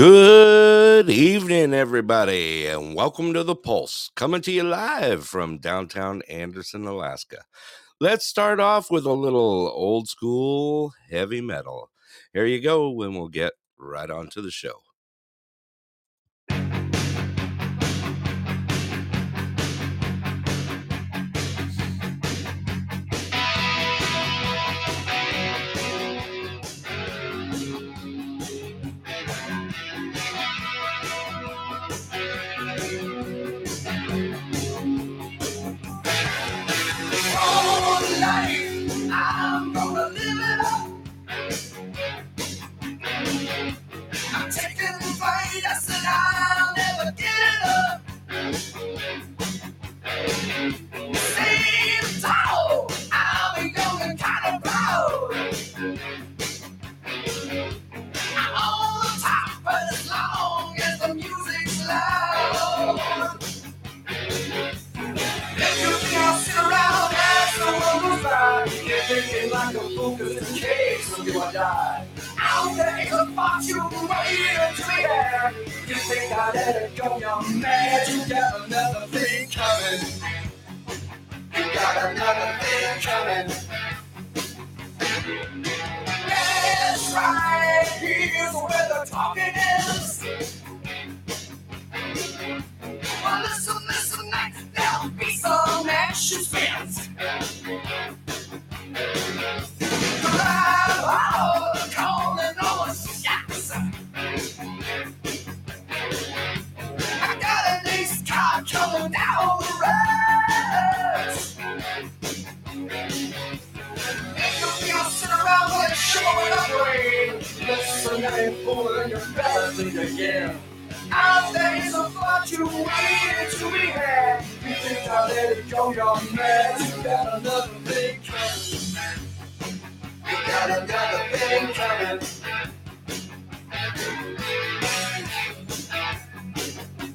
Good evening, everybody, and welcome to the Pulse, coming to you live from downtown Anderson, Alaska. Let's start off with a little old school heavy metal. Here you go, and we'll get right on to the show. 'Cause you die. Out a fortune waiting to be. You think I let it go, you're mad. You got another thing coming. You got another thing coming. Right, here's where the talking is. Well, listen, there'll be some spins. The road. If you got another thing You got another thing coming.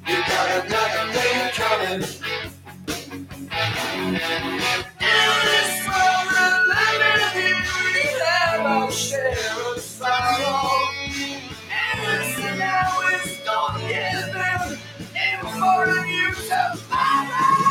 You got another thing coming. In this world living we have our share of sorrow. You to Oh,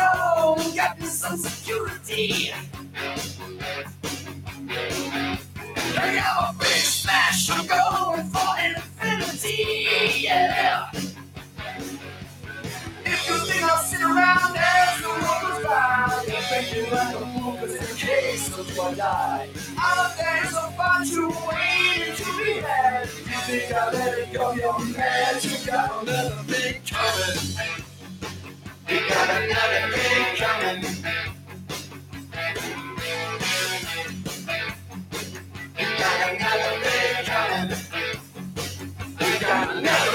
Real strong, getting some security. They have a big smash, I'm going for infinity, yeah. If you think I'll sit around as the world goes by, you're thinking like a fool, cause in case of you I die. Out there's a fortune waiting to be had. You think I let it go, you're mad. You got another thing coming. You got another thing coming. You got another thing coming. You got another.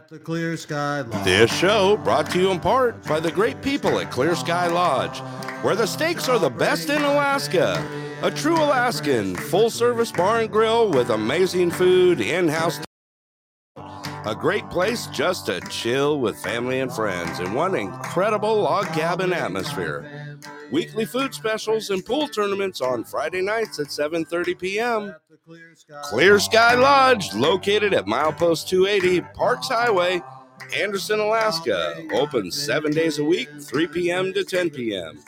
At the Clear Sky Lodge. This show brought to you in part by the great people at Clear Sky Lodge, where the steaks are the best in Alaska. A true Alaskan full service bar and grill with amazing food, in house. A great place just to chill with family and friends in one incredible log cabin atmosphere. Weekly food specials and pool tournaments on Friday nights at 7:30 p.m. Clear Sky Clear Sky Lodge. Lodge, located at milepost 280 Parks Highway, Anderson, Alaska. Open seven days a week, 3 p.m. to 10 p.m.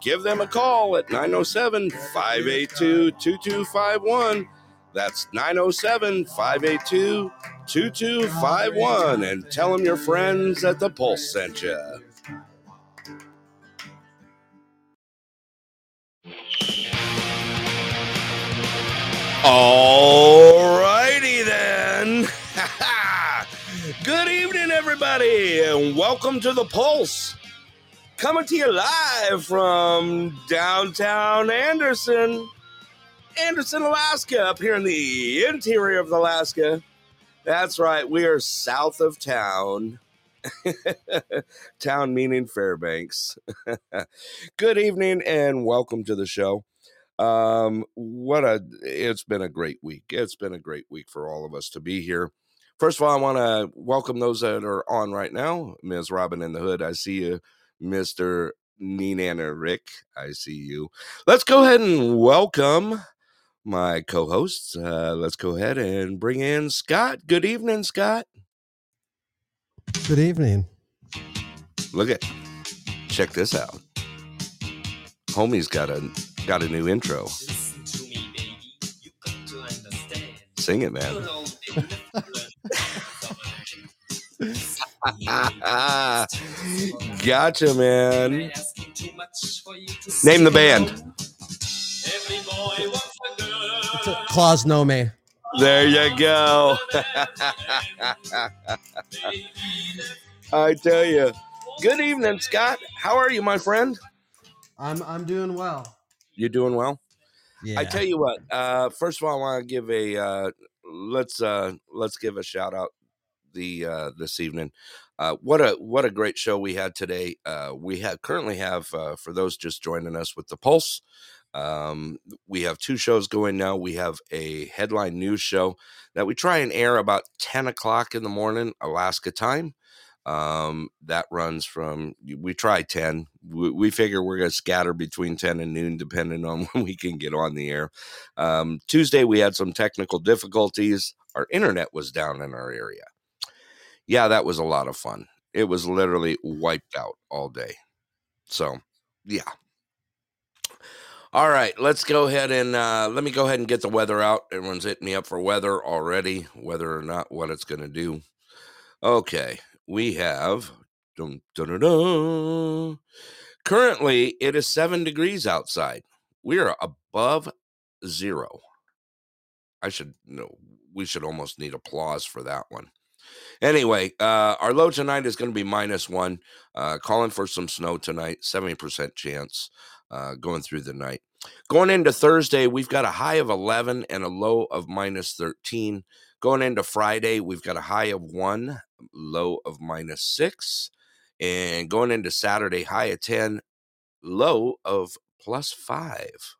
Give them a call at 907 582 2251. That's 907 582 2251. And tell them your friends at the Pulse sent you. Alrighty then. Good evening, everybody, and welcome to the Pulse. Coming to you live from downtown Anderson, Anderson, Alaska, up here in the interior of Alaska. That's right, we are south of town. town meaning Fairbanks. Good evening and welcome to the show. Um, what a it's been a great week. It's been a great week for all of us to be here. First of all, I want to welcome those that are on right now. Ms. Robin in the Hood, I see you. Mr. Nenana Rick, I see you. Let's go ahead and welcome my co-hosts. Uh, let's go ahead and bring in Scott. Good evening, Scott. Good evening. Look at check this out. Homie's got a got a new intro. Listen to me, baby. You got to understand. Sing it, man. Good old influence. gotcha, man. Ain't asking too much for you to Name the band. along. Every boy wants a girl. a Claus Nome. There you go. I tell you. Good evening, Scott. How are you, my friend? I'm I'm doing well. You doing well? Yeah. I tell you what. Uh, first of all, I want to give a uh, let's uh, let's give a shout out the uh, this evening. Uh, what a what a great show we had today. Uh, we have currently have uh, for those just joining us with the Pulse. Um, we have two shows going now. We have a headline news show that we try and air about ten o'clock in the morning, Alaska time. Um, that runs from we try ten. We, we figure we're gonna scatter between ten and noon, depending on when we can get on the air. Um, Tuesday we had some technical difficulties. Our internet was down in our area. Yeah, that was a lot of fun. It was literally wiped out all day. So, yeah. All right, let's go ahead and uh, let me go ahead and get the weather out. Everyone's hitting me up for weather already, whether or not what it's going to do. Okay, we have. Dun, dun, dun. Currently, it is seven degrees outside. We are above zero. I should know. We should almost need applause for that one. Anyway, uh, our low tonight is going to be minus one. Uh, calling for some snow tonight, 70% chance uh, going through the night. Going into Thursday, we've got a high of 11 and a low of minus 13. Going into Friday, we've got a high of one, low of minus six. And going into Saturday, high of 10, low of plus five.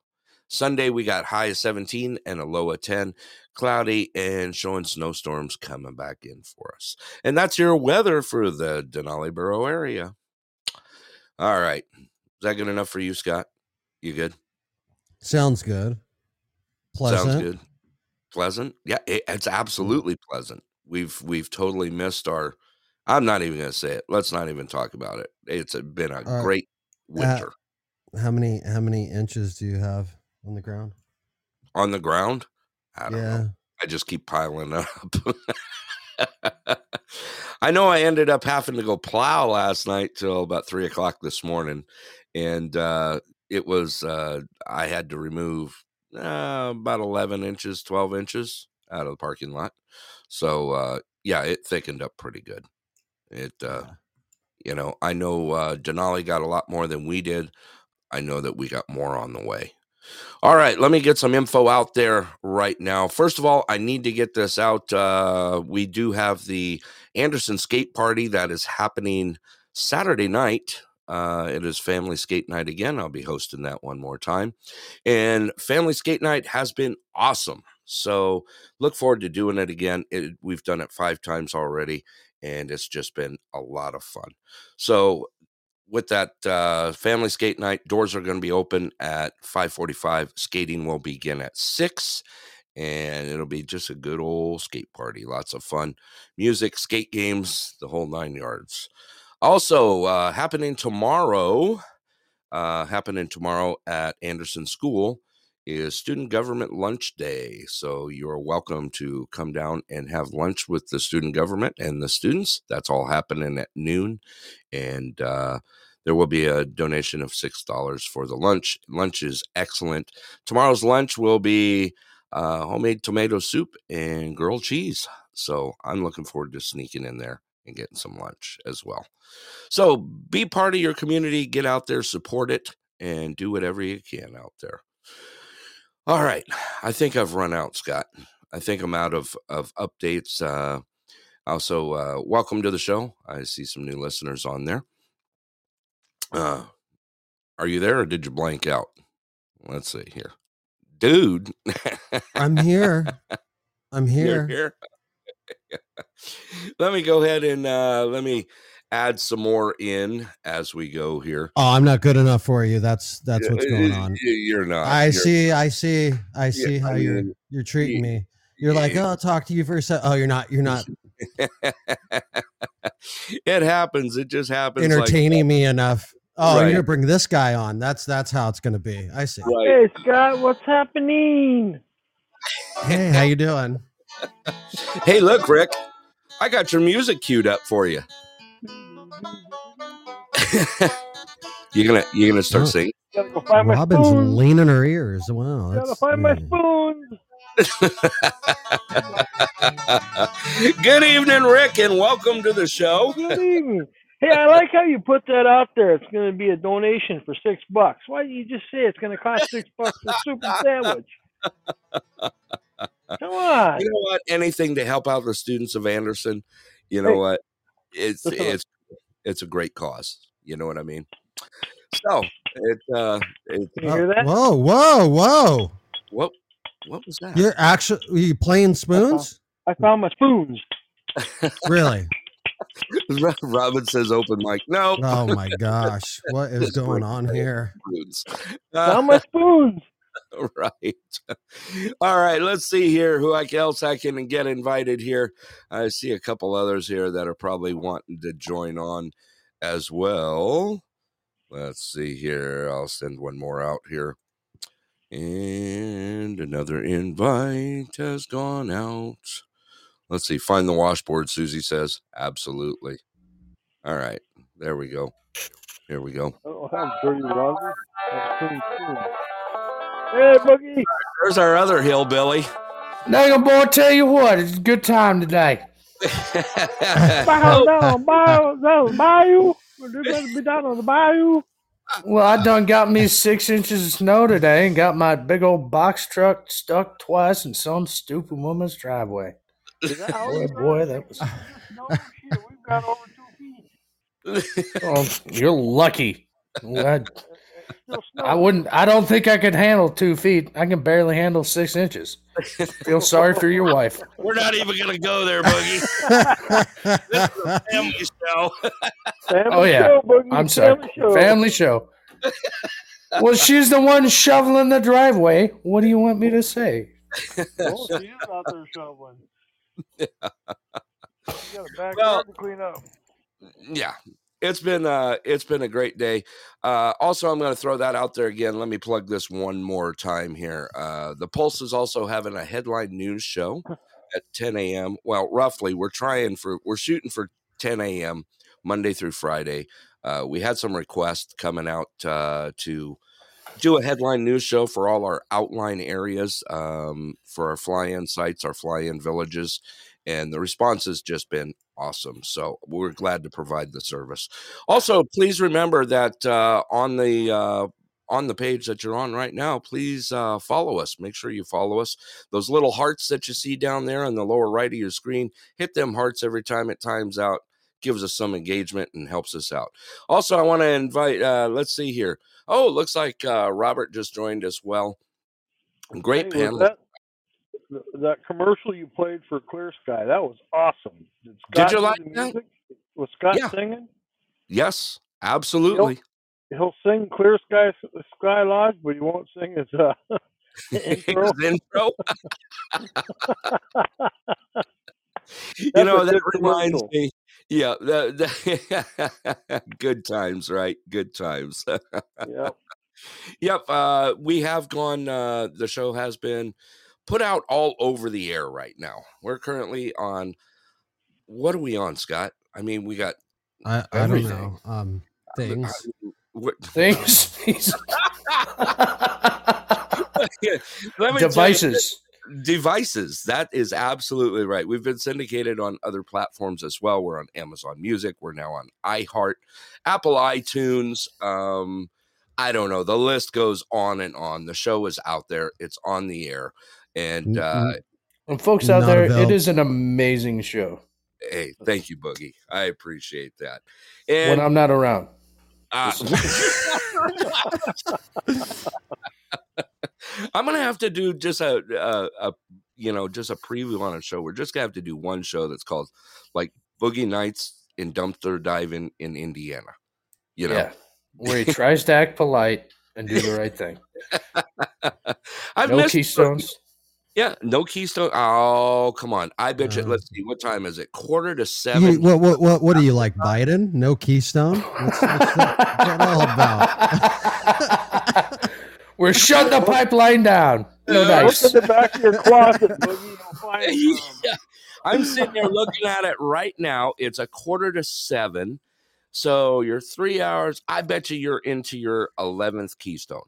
Sunday, we got high of 17 and a low of 10 cloudy and showing snowstorms coming back in for us. And that's your weather for the Denali Borough area. All right. Is that good enough for you, Scott? You good? Sounds good. Pleasant. Sounds good. Pleasant? Yeah, it, it's absolutely pleasant. We've we've totally missed our I'm not even going to say it. Let's not even talk about it. It's a, been a Uh, great winter. How many how many inches do you have on the ground? On the ground? I don't yeah. know. I just keep piling up. I know I ended up having to go plow last night till about three o'clock this morning, and uh, it was uh, I had to remove uh, about eleven inches, twelve inches out of the parking lot. So uh, yeah, it thickened up pretty good. It uh, you know I know uh, Denali got a lot more than we did. I know that we got more on the way. All right, let me get some info out there right now. First of all, I need to get this out. Uh, we do have the Anderson Skate Party that is happening Saturday night. Uh, it is Family Skate Night again. I'll be hosting that one more time. And Family Skate Night has been awesome. So look forward to doing it again. It, we've done it five times already, and it's just been a lot of fun. So with that uh, family skate night, doors are going to be open at 5:45. Skating will begin at six, and it'll be just a good old skate party. Lots of fun, music, skate games, the whole nine yards. Also uh, happening tomorrow, uh, happening tomorrow at Anderson School is Student Government Lunch Day. So you are welcome to come down and have lunch with the student government and the students. That's all happening at noon, and uh, there will be a donation of six dollars for the lunch. Lunch is excellent. Tomorrow's lunch will be uh, homemade tomato soup and grilled cheese. So I'm looking forward to sneaking in there and getting some lunch as well. So be part of your community. Get out there, support it, and do whatever you can out there. All right. I think I've run out, Scott. I think I'm out of, of updates. Uh, also, uh, welcome to the show. I see some new listeners on there. Uh, are you there or did you blank out? Let's see here. Dude. I'm here. I'm You're here. Here. let me go ahead and uh, let me add some more in as we go here. Oh, I'm not good enough for you. That's that's what's going on. you- You're not. I You're- see. I see. I see how I you're you're treating you- me. You're like, oh, I'll talk to you for a sec. Oh, you're not. You're not it happens. It just happens. like entertaining me enough. Oh, Right. you're gonna bring this guy on. That's that's how it's gonna be. I see. that. Right. Hey Scott, what's happening? Hey, how you doing? Hey, look, Rick. I got your music queued up for you. you're gonna you're gonna start Oh. singing. Gotta go find my Robin's spoons. leaning her ears. Wow. Gotta That's, find my mm. spoons. Good evening, Rick, and welcome to the show. Good evening. Hey, I like how you put that out there. It's going to be a donation for six bucks. Why didn't you just say it's going to cost six bucks for a and sandwich? Come on. You know what? Anything to help out the students of Anderson. You know Hey. what? It's it's it's a great cause. You know what I mean? So it uh it, Can you hear that? Whoa, whoa, whoa! what what was that? You're actually are you playing spoons? I found my spoons. Really? Robin says open mic. No. Oh my gosh, what is going on here? Spoons. Found my spoons. right. All right. Let's see here who else I can get invited here. I see a couple others here that are probably wanting to join on as well. Let's see here. I'll send one more out here. And another invite has gone out. Let's see. Find the washboard, Susie says. Absolutely. All right. There we go. Here we go. I don't have dirty. Hey, Boogie. There's our other hillbilly. Nigga boy, tell you what, it's a good time today. Bow down, bow down, bayou. They're going to be down on the bayou. Well, I done got me six inches of snow today and got my big old box truck stuck twice in some stupid woman's driveway. Is that how Boy, boy, done? that was. No shit, we've got over two feet. Oh, you're lucky. I, It's still snow. I wouldn't. I don't think I could handle two feet. I can barely handle six inches. Feel sorry for your wife. We're not even going to go there, Boogie. this is a family show. Family Oh, yeah. show, Boogie. I'm sorry. Family show. Family show. Well, she's the one shoveling the driveway. What do you want me to say? Oh, she is out there shoveling. You got a backyard Well- to clean up. yeah it's been uh it's been a great day. Uh also i'm going to throw that out there again let me plug this one more time here. Uh the pulse is also having a headline news show at 10 a.m well roughly we're trying for we're shooting for 10 a.m monday through friday. Uh we had some requests coming out uh to do a headline news show for all our outline areas um for our fly-in sites our fly-in villages and the response has just been awesome. So we're glad to provide the service. Also, please remember that uh, on the uh, on the page that you're on right now, please uh, follow us. Make sure you follow us. Those little hearts that you see down there on the lower right of your screen, hit them hearts every time it times out. Gives us some engagement and helps us out. Also, I want to invite. Uh, let's see here. Oh, looks like uh, Robert just joined us. Well, great Hey, panel. That, commercial you played for Clear Sky, that was awesome. Did, Did you like that? music? Was Scott Yeah. singing? Yes, absolutely. He'll sing Clear Sky Sky Lodge, but he won't sing his uh, intro. His intro. you That's know that reminds commercial. me. Yeah, that, that- good times, right? Good times. Yep. yep, uh, we have gone. Uh, the show has been put out all over the air right now. We're currently on. What are we on, Scott? I mean, we got I, I don't know. Um, things. what, Things. let me Devices. devices. That is absolutely right. We've been syndicated on other platforms as well. We're on Amazon Music. We're now on iHeart, Apple iTunes. Um, I don't know. The list goes on and on. The show is out there. It's on the air. And N- uh, And folks out there, it is an amazing show hey, thank you, Boogie. I appreciate that. when I'm not around. uh, I'm gonna have to do just a, a, a you know just a preview on a show. We're just gonna have to do one show that's called like Boogie Nights in Dumpster Diving in Indiana. You know, Yeah. Where he tries to act polite and do the right thing. I've No missed keystones. Yeah, no Keystone. Oh, come on! I bet you. Uh, Let's see. What time is it? Quarter to You, seven. what, what, what, what are you like, Biden? No Keystone? What's, what's that, what's that all about? We're shutting the pipeline down. No Uh, dice. Look in the back of your closet, Boogie. You'll find some. Yeah. I'm sitting there looking at it right now. It's a quarter to seven. So you're three hours. I bet you you're into your 11th Keystone.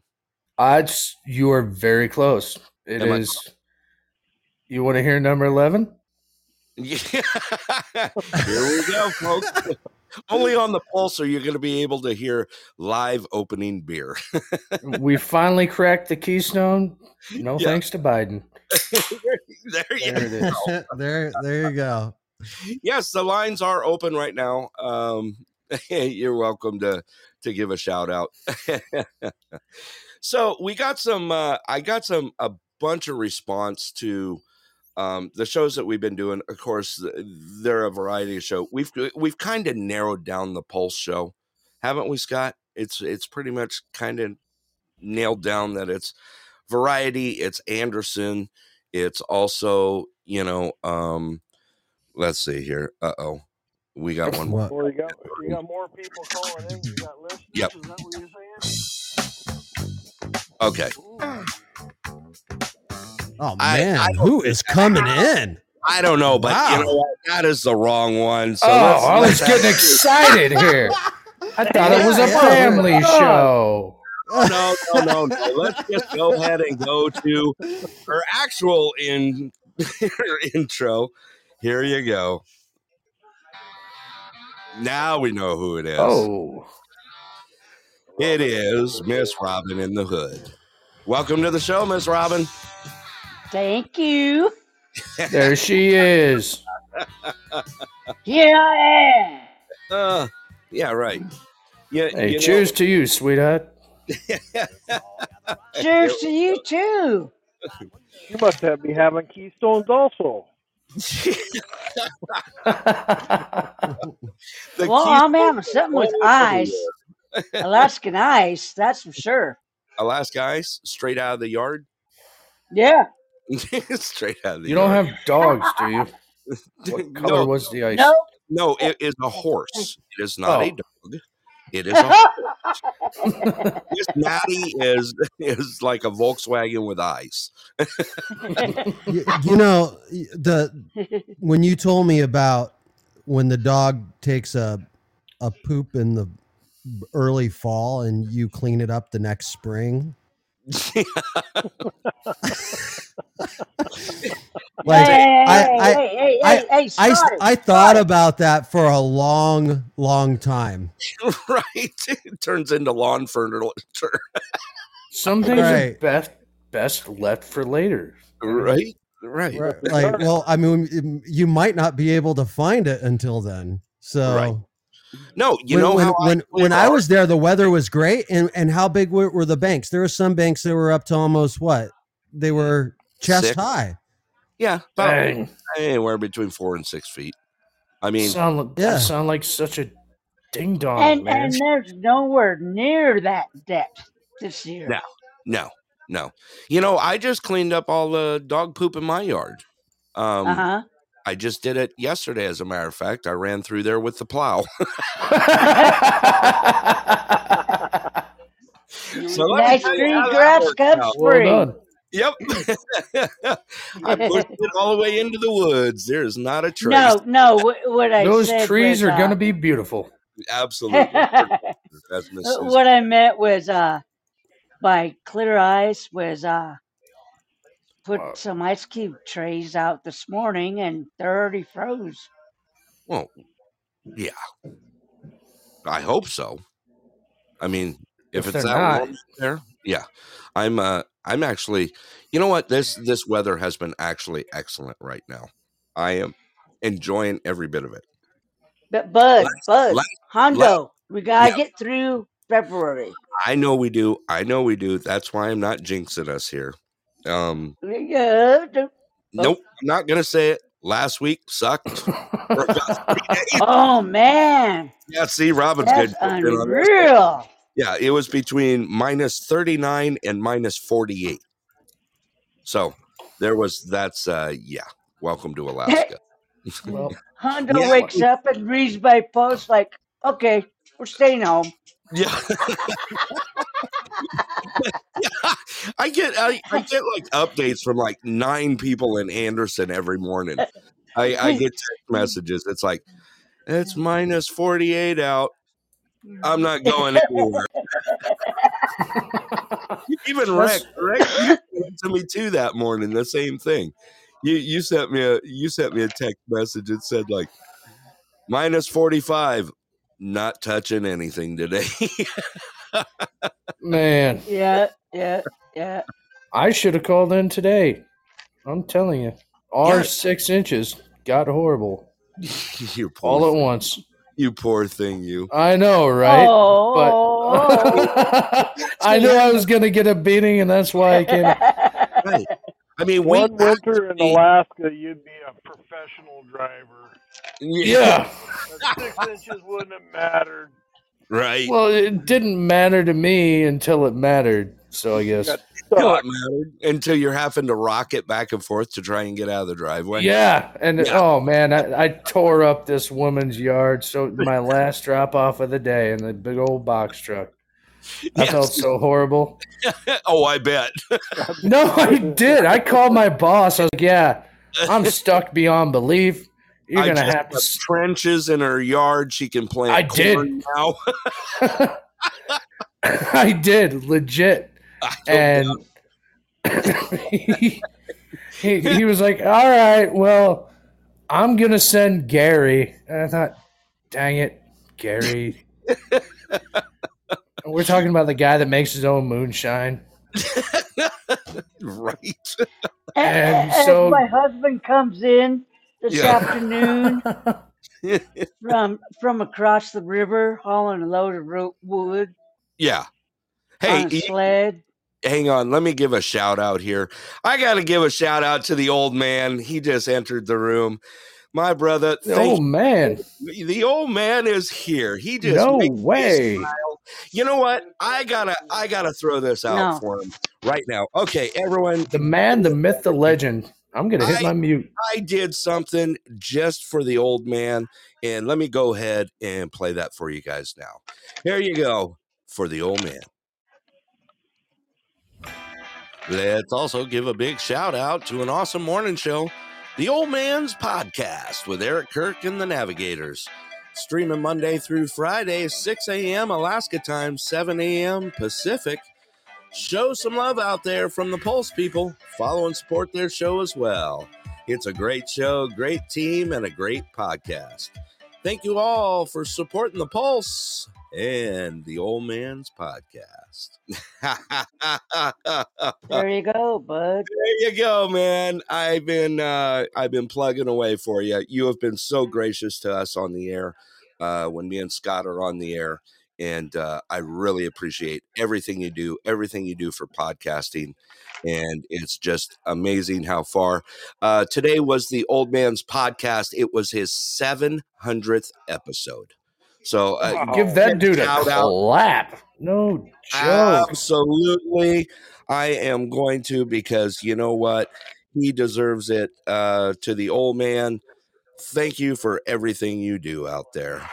Odds you are very close. It Am I is. You want to hear number 11? Yeah. Here we go, folks. Only on the pulse are you going to be able to hear live opening beer. we finally cracked the keystone. No Yeah. thanks to Biden. there you There it is. there, there you go. yes, the lines are open right now. Um, you're welcome to to give a shout out. so we got some. Uh, I got some a bunch of response to um, the shows that we've been doing. Of course, th- they're a variety of show. We've we've kind of narrowed down the Pulse show, haven't we, Scott? It's it's pretty much kind of nailed down that it's variety. It's Anderson. It's also you know. Um, let's see here. Uh oh, we got one. more. What? Or got you got more people calling in. You got listeners. Yep. Is that Oh man, I don't who is coming in? I don't know, but Wow. you know what? That is the wrong one. So oh, let's, I was let's getting excited here. I thought it was a Yeah, yeah. family show. no, no, no, no. Let's just go ahead and go to her actual in intro. Here you go. Now we know who it is. Oh, It is Miss Robin in the Hood. Welcome to the show, Miss Robin. Thank you. there she is. Here I am. Uh, yeah, right. Yeah, Hey, you know- cheers to you, sweetheart. Cheers to you too. You must have be having keystones also. The well, I'm having something with ice, Alaskan ice. That's for sure. Alaska ice, straight out of the yard. Yeah. straight out of the you don't yard. have dogs, do you? What color no, was the ice? No. no, it is a horse. It is not a Oh. dog. It is a Miss Maddie is is like a Volkswagen with ice. You, you know the when you told me about when the dog takes a a poop in the early fall and you clean it up the next spring. Like I, hey, I, hey, hey, I- hey, hey, I, thought about that for a long, long time. right. It turns into lawn furniture. Some things are best best left for later. Right. Right. Right. Like, well, I mean, you might not be able to find it until then. So Right. No, you when, know when how when, I when I was there, the weather was great, and and how big were, were the banks? There were some banks that were up to almost what they were chest Six. high. yeah, about Dang. anywhere between four and six feet. I mean, sound, li- yeah. that sound like such a ding dong, and man. and there's nowhere near that depth this year. No. no, no. You know, I just cleaned up all the dog poop in my yard. Um, Uh huh. I just did it yesterday, as a matter of fact. I ran through there with the plow. So Nice green grass worked comes out. well free. Yep. I pushed it all the way into the woods. There's not a trace. No, no. What, what I Those said trees was, are uh, going to be beautiful. Absolutely. That's Miss Susan. what I meant was uh by clear ice was uh put Wow. some ice cube trays out this morning and they're already froze. Well, yeah. I hope so. I mean, if, If it's they're that not- warm out there, yeah. I'm uh I'm actually you know what? This this weather has been actually excellent right now. I am enjoying every bit of it. But Bud, Last- Bud, last- Hondo, we gotta Yeah. get through February. I know we do. I know we do. That's why I'm not jinxing us here. Um Yeah, nope, I'm not gonna say it. Last week sucked. For about three days. Oh man, yeah, see, Robin's that's good. unreal. Yeah, it was between minus 39 and minus 48. So there was that's uh yeah. Welcome to Alaska. well, Hondo Yeah. wakes up and reads my post like, okay, we're staying home. yeah. I get I, I get like updates from like nine people in Anderson every morning. I, I get text mm. messages. It's like it's mm. minus 48 out. I'm mm. not going anywhere. Even Rex, Rex to me too that morning. The same thing. You you sent me a you sent me a text message. It said like minus forty five. Not touching anything today. Man, Yeah, yeah, yeah. I should have called in today. I'm telling you, our Yeah. six inches got horrible you poor all at thing. once. you poor thing. You. I know, right? Oh, But I knew I was going to get a beating, and that's why I came. Right. I mean, we One winter in actually- Alaska, you'd be a professional driver. Yeah. Six inches wouldn't have mattered. Right. Well, it didn't matter to me until it mattered. So I guess. Until it mattered. Until you're having to rock it back and forth to try and get out of the driveway. Yeah, and Yeah. oh man, I, I tore up this woman's yard. So my last drop off of the day in the big old box truck. I Yes. felt so horrible. oh, I bet. No, I did. I called my boss. I was like, "Yeah, I'm stuck beyond belief. You're I gonna have to." trenches in her yard. She can plant I did. now. I did legit, I and he, he he was like, "All right, well, I'm gonna send Gary." And I thought, "Dang it, Gary." We're talking about the guy that makes his own moonshine. right. And As so- my husband comes in this Yeah. afternoon from from across the river, hauling a load of ro- wood yeah. on Hey, a y- sled. hang on. Let me give a shout out here. I got to give a shout out to the old man. He just entered the room. My brother, thank oh man, the old man is here. He just no way! You know what? I gotta, I gotta throw this out No. for him right now. Okay, everyone. The man, the myth, the legend. I'm gonna hit I- my mute. I did something just for the old man, and let me go ahead and play that for you guys now. Here you go for the old man. Let's also give a big shout out to an awesome morning show, The Old Man's Podcast with Eric Kirk and the Navigators. Streaming Monday through Friday, 6 a.m. Alaska time, 7 a.m. Pacific. Show some love out there from the Pulse people. Follow and support their show as well. It's a great show, great team, and a great podcast. Thank you all for supporting the Pulse and the Old Man's Podcast. There you go, bud. There you go, man. I've been uh, I've been plugging away for you. You have been so gracious to us on the air uh, when me and Scott are on the air, and uh, I really appreciate everything you do, everything you do for podcasting, and it's just amazing how far. Uh, today was the Old Man's podcast. It was his seven hundredth episode. So uh, Give that dude a Shout out. clap. No joke. Absolutely. I am going to because you know what? He deserves it. Uh, to the old man, thank you for everything you do out there.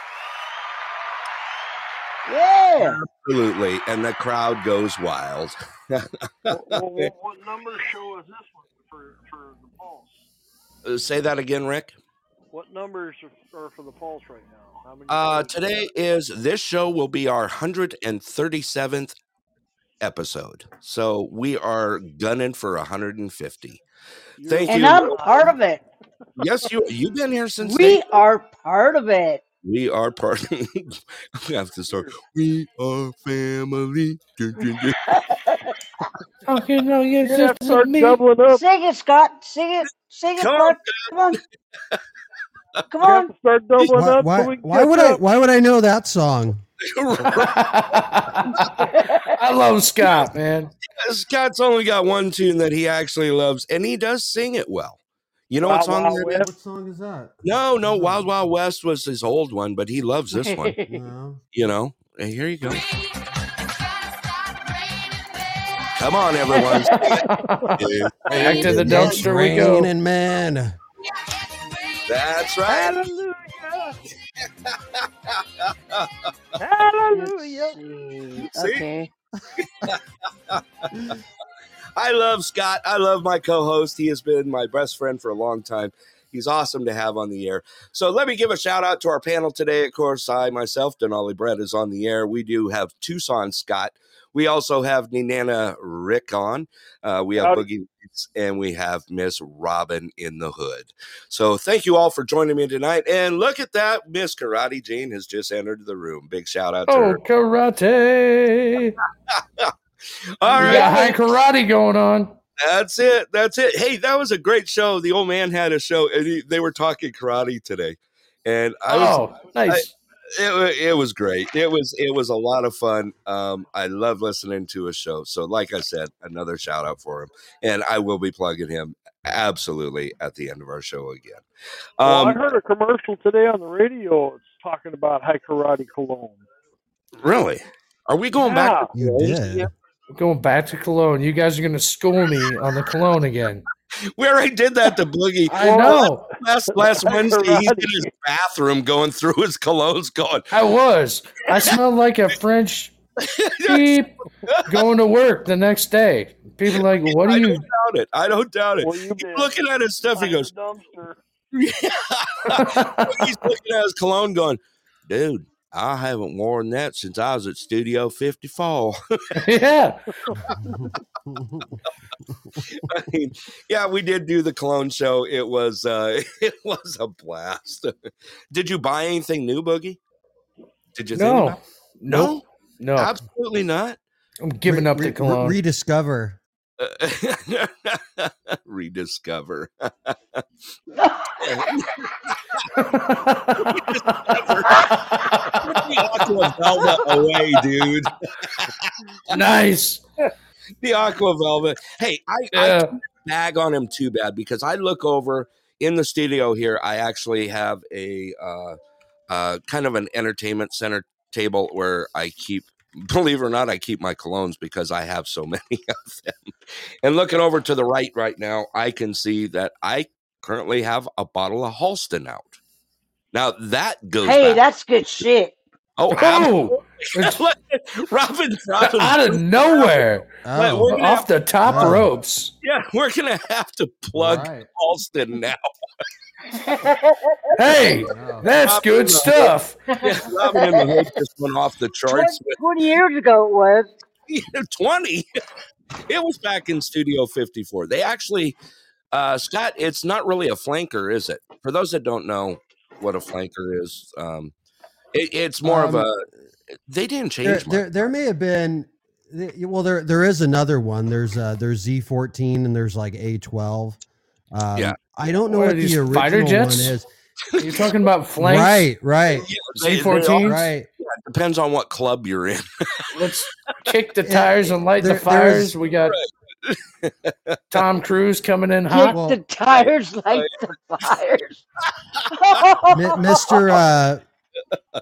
Yeah. Absolutely. And the crowd goes wild. Well, well, well, what number show is this one for, for the Pulse? Uh, Say that again, Rick. What numbers are, are for the Pulse right now? How many? Uh, shows? today is this show will be our 137th episode. So we are gunning for 150. You're- Thank And you. And I'm part of it. Yes, you you've been here since We day are part of it. We are part. we have to start. We are family. Dun, dun, dun. Okay, no, yeah, You're gonna just to start me. doubling up. Sing it, Scott. Sing it. Sing it, Come. Come on. Come on. start doubling Why, up. why, so we can why catch would I? Why would I know that song? I love Scott, man. Scott's only got one tune that he actually loves, and he does sing it well. You know what Wild song Wild that is? What song is that? No, no, Wild Wild West was his old one, but he loves this one. No. You know, And here you go. Come on, everyone. Back to the dumpster we go. raining, man. That's right. Hallelujah. Hallelujah. see. See? Okay. I love Scott. I love my co-host. He has been my best friend for a long time. He's awesome to have on the air. So let me give a shout out to our panel today. Of course, I myself, Denali Brett, is on the air. We do have Tucson Scott. We also have Nenana Rick on. Uh, we have Howdy. Boogie and we have Miss Robin in the Hood. So thank you all for joining me tonight. And look at that, Miss Karate Jane has just entered the room. Big shout out to Oh, her. karate. All We right. got high karate going on. That's it. That's it. Hey, that was a great show. The old man had a show, and he, they were talking karate today, and I was. Oh, nice. It, it was great. It was it was a lot of fun. Um, I love listening to a show. So, like I said, another shout out for him, and I will be plugging him absolutely at the end of our show again. well, I Um, heard a commercial today on the radio. It's talking about high karate cologne. really, are we going back? To You colognes? did. We're going back to Cologne. You guys are going to school me on the Cologne again. We already did that to Boogie. I know. Last last Wednesday, he's in his bathroom going through his colognes, going, I was. I smelled like a French beep going to work the next day. People are like, what I are you? don't doubt it. I don't doubt it. Well, you He's looking at his stuff. He goes, dumpster. he's looking at his cologne, going, dude, I haven't worn that since I was at Studio 54. yeah. I mean, yeah, we did do the cologne show. It was uh it was a blast. did you buy anything new, Boogie? Did you think No. about Nope. No. Absolutely not. I'm giving Re- up re- the Cologne. rediscover. Rediscover. the Aqua Velvet away, dude. nice. The Aqua Velvet. Hey, I, I bag on him too bad because I look over in the studio here. I actually have a uh, uh, kind of an entertainment center table where I keep, believe it or not, I keep my colognes because I have so many of them. And looking over to the right right now, I can see that I currently have a bottle of Halston out. Now that goes Hey, back. that's good shit. oh, Oh, it's Robin, Robin, out of nowhere, Oh, we're off the top Wow. ropes. yeah, we're gonna have to plug right. Halston now. Hey, Wow. that's good stuff. Yeah, Robin in the Hood just went off the charts. 20 years ago it was. with 20. It was back in Studio 54. They actually Uh, Scott, it's not really a flanker, is it? For those that don't know what a flanker is, um, it, it's more of Um, a. They didn't There, change much. there, there may have been. Well, there there is another one. There's uh there's Z14 and there's like A12. Um, Yeah. I don't know What what, the original fighter jets? one is. You're talking about flanks. Right, right, They- they C14s? all- right. depends on what club you're in. Let's kick the Yeah, tires and light there- the fires. we got Tom Cruise coming in Kick hot. Well- the tires like the fires. Mr. Uh,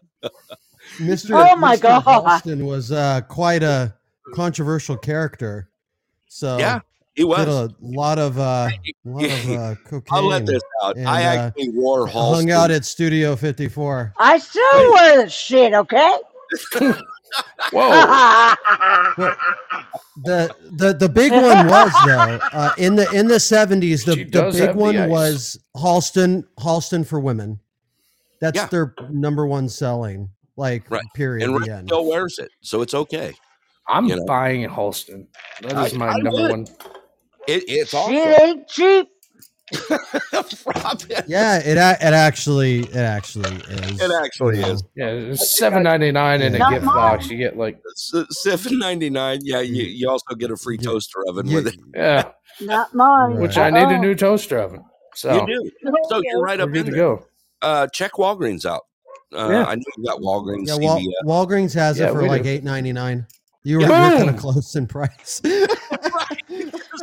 Mr. Oh my Mr. God. Halston was uh, quite a controversial character. So Yeah, He did a lot of uh, lot of uh, cocaine. I'll let this out. and, I uh, actually wore Halston. hung Halston. out at Studio 54. I still wear the shit, okay? Whoa. The the the big one was though uh, in the in the 70s. The, the big have the one was Halston Halston for women. That's Yeah. their number one selling. Like Right. period. and the Rick still wears it, so it's okay. I'm You know. buying a Halston. That is I- my I number would. one. It, it's Shit awesome. ain't cheap. Yeah, it it actually it actually is. It actually you is. Yeah, it's seven ninety nine in a gift mine. box. You get like Seven ninety nine. Yeah, you, you also get a free You- toaster oven you- with it. yeah, Not mine. Right. which I need a new toaster oven. So You do. So you're right we're up good to there. go. Uh, check Walgreens out. Uh, Yeah. I know you got Walgreens. Yeah, Wal- Walgreens has Yeah, it for like do. eight ninety nine. You were Yeah. you're kind of close in price.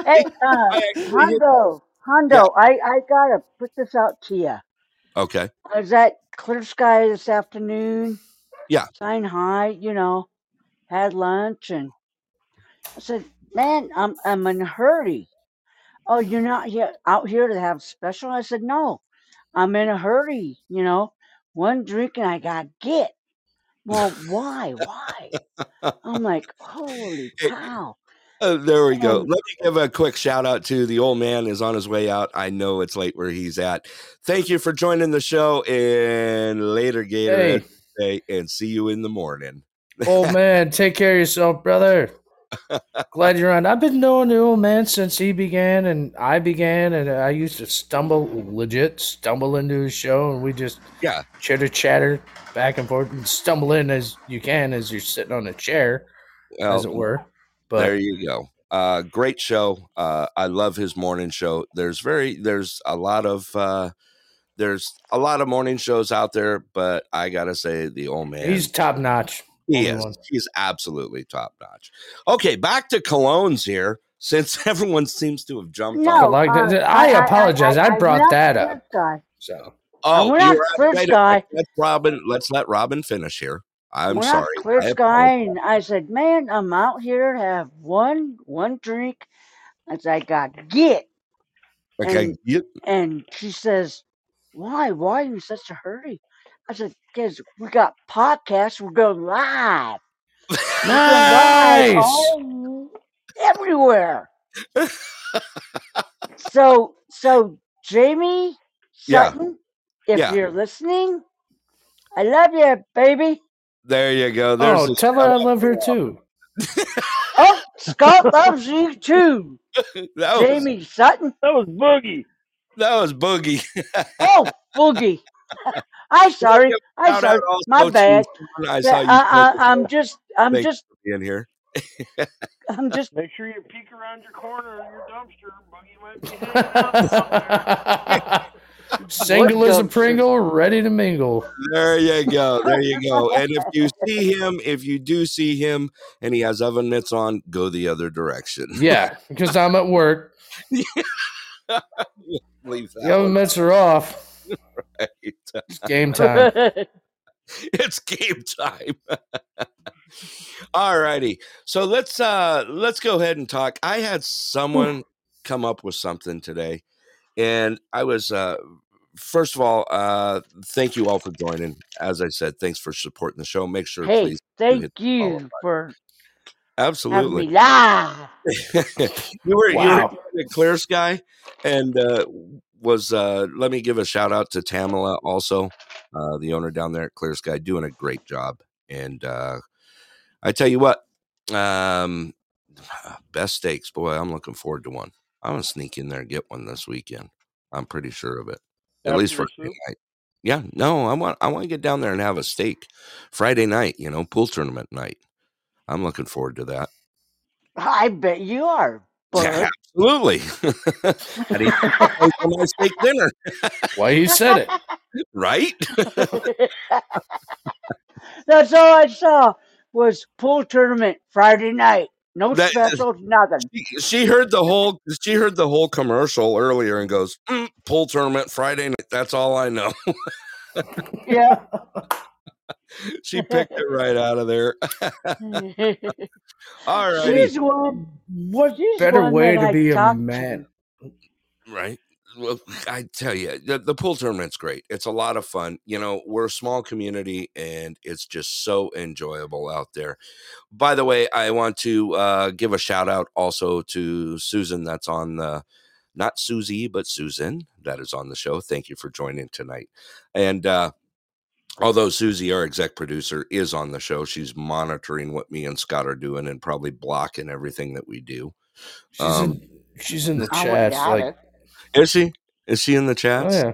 Hey, uh, I actually hit- Hondo, Hondo, I, I gotta put this out to you. Okay. I was at Clear Sky this afternoon. Yeah. Saying hi, you know, had lunch, and I said, "Man, I'm I'm in a hurry." Oh, you're not here out here to have special? I said, "No, I'm in a hurry. You know, one drink and I got get." Well, why? Why? I'm like, holy cow! Uh, there we go. Um, Let me give a quick shout out to the old man is on his way out. I know it's late where he's at. Thank you for joining the show and later Gator Hey, and see you in the morning. old man, take care of yourself, brother. Glad you're on. I've been knowing the old man since he began and I began, and I used to stumble, legit stumble into his show, and we just Yeah. chitter chatter back and forth, and stumble in as you can as you're sitting on a chair, Well, as it were. There you go. Uh, great show. Uh, I love his morning show. There's very there's a lot of uh, there's a lot of morning shows out there, but I gotta say the old man he's top notch. He is. one. He's absolutely top notch. Okay, back to colognes here. Since everyone seems to have jumped No, on. uh, that- I apologize. I went brought out that up. Sky. So Oh, went out you're to right. Clear Wait a Let's Robin. Let's let Robin finish here. I'm out sorry. Clear I Sky, and I said, "Man, I'm out here to have one one drink." As I got get, Okay. and and she says, "Why? Why are you in such a hurry?" I said, "Because we got podcasts. We're going live. We're going live nice. everywhere." So, so Jamie Yeah. Sutton, if Yeah. you're listening, I love you, baby. There you go. There's Oh, tell her I love her too. Oh, Scott loves you too, that was Jamie Sutton. That was Boogie. that was Boogie. Oh, Boogie. I'm sorry. I'm sorry. My bad. I saw you uh, I, I, uh, I'm just, I'm Thanks just, for being here. I'm just. Make sure you peek around your corner of your dumpster. Boogie might be hanging out. Single as a? Pringle, ready to mingle. There you go. There you go. And if you see him, if you do see him and he has oven mitts on, go the other direction. Yeah, because I'm at work. Leave that The oven mitts are off. right. It's game time. It's game time. All righty. So let's uh let's go ahead and talk. I had someone come up with something today. And I was uh first of all, uh thank you all for joining. As I said, thanks for supporting the show. Make sure hey, please thank hit the follow you for absolutely live. you were Wow. you were Clear Sky, and uh, was uh, let me give a shout out to Tamala also, uh, the owner down there at Clear Sky, doing a great job. And uh, I tell you what, um, best steaks, boy, I'm looking forward to one. I'm gonna sneak in there and get one this weekend. I'm pretty sure of it. At least for Friday soup? night. Yeah, no, I want I want to get down there and have a steak Friday night. You know, pool tournament night. I'm looking forward to that. I bet you are, Bud. Absolutely. I'd eat a nice steak dinner, Why you said it? right? That's all I saw was pool tournament Friday night. No That- specials, nothing. She, she heard the whole she heard the whole commercial earlier and goes, "Mm, "Pool tournament Friday night. That's all I know." Yeah. she picked it right out of there. all right, She's one. What She's better one way to I be a talked to. man? right. Well, I tell you, the, the pool tournament's great. It's a lot of fun. You know, we're a small community, and it's just so enjoyable out there. By the way, I want to uh, give a shout out also to Susan. That's on the not Susie, but Susan that is on the show. Thank you for joining tonight. And uh, although Susie, our exec producer, is on the show, she's monitoring what me and Scott are doing and probably blocking everything that we do. She's Um, in. She's in the I chat. Like, it. Is she? Is she in the oh chat? yeah,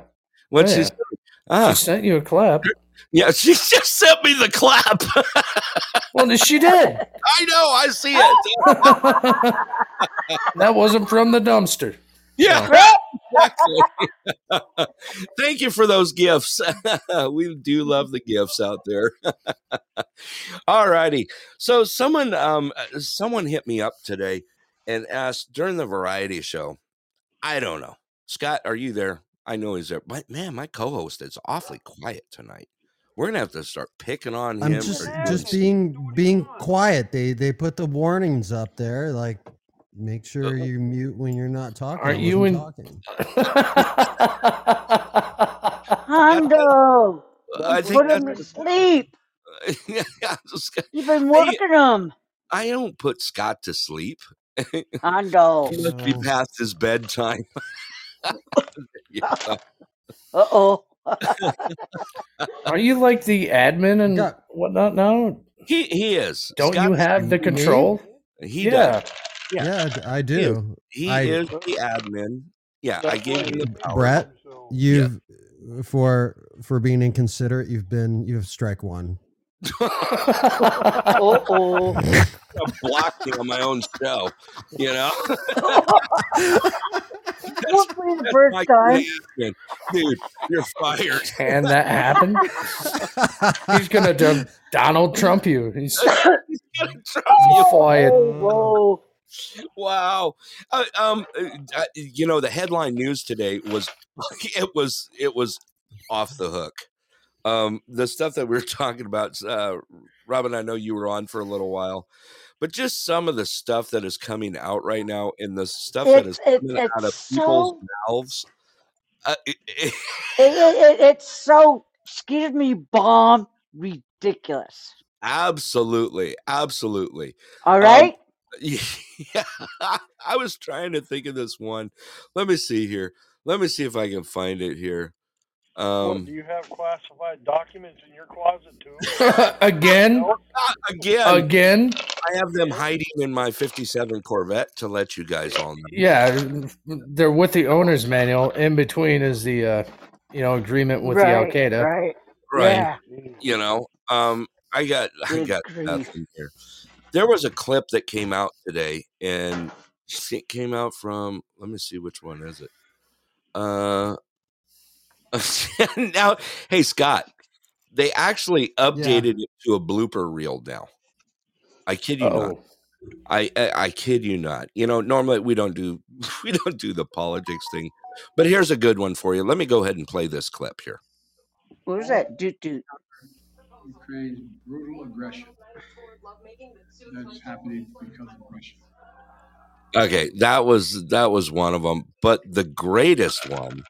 What'd Oh, she yeah. say? Ah, she sent you a clap. yeah, she just sent me the clap. Well, she did. I know, I see it. that wasn't from the dumpster. Yeah, exactly. Thank you for those gifts. we do love the gifts out there. All righty. So someone um uh, someone hit me up today and asked during the variety show. I don't know. Scott, are you there? I know he's there. But man, my co-host is awfully quiet tonight. We're gonna have to start picking on him. I'm for just doing just being being quiet. They they put the warnings up there, like make uh, sure uh you mute when you're not talking. Aren't you wasn't in- talking. Hondo, I think put him to that's sleep. I just- You've been working him. I don't put Scott to sleep. Hondo. He must be Oh. Uh. past his bedtime. Yeah. Uh oh. Are you like the admin and Got- whatnot now? He he is. Don't you have the me? control? He yeah. does. Yeah, I do. He I- is the admin. Yeah, I gave him the power. Brett, you've for for being inconsiderate, you've been you have strike one. Oh. I blocked me on my own show. You know, Hopefully the That's first time. admin. dude, you're fired. Can that happen? He's gonna do Donald Trump you. He's Oh, fired. whoa. wow. Uh, um, uh, uh, you know, the headline news today was it was it was off the hook. Um, the stuff that we were talking about, uh, Robin, I know you were on for a little while, but just some of the stuff that is coming out right now, and the stuff that is it, coming out of it's people's mouths. Uh, it- it- it, it, it, it's so excuse me bomb ridiculous. absolutely, absolutely. All right. Um. Yeah, I was trying to think of this one. Let me see here. Let me see if I can find it here. What, Um, do you have classified documents in your closet too? Again? No? again, Again? I have them hiding in my '57 Corvette to let you guys all know. Yeah, they're with the owner's manual. In between is the uh, you know agreement with right, the Al Qaeda. Right. Right. Yeah. You know, um, I got I got grief. nothing here. There was a clip that came out today, and it came out from. Let me see which one is it. Uh, now, hey Scott, they actually updated it to a blooper reel now. I kid you not. Oh, I, I I kid you not. You know, normally we don't do we don't do the politics thing, but here's a good one for you. Let me go ahead and play this clip here. What was that? Doot doot. Ukraine's brutal aggression that's happening because of Russia. Okay, that was that was one of them, but the greatest one,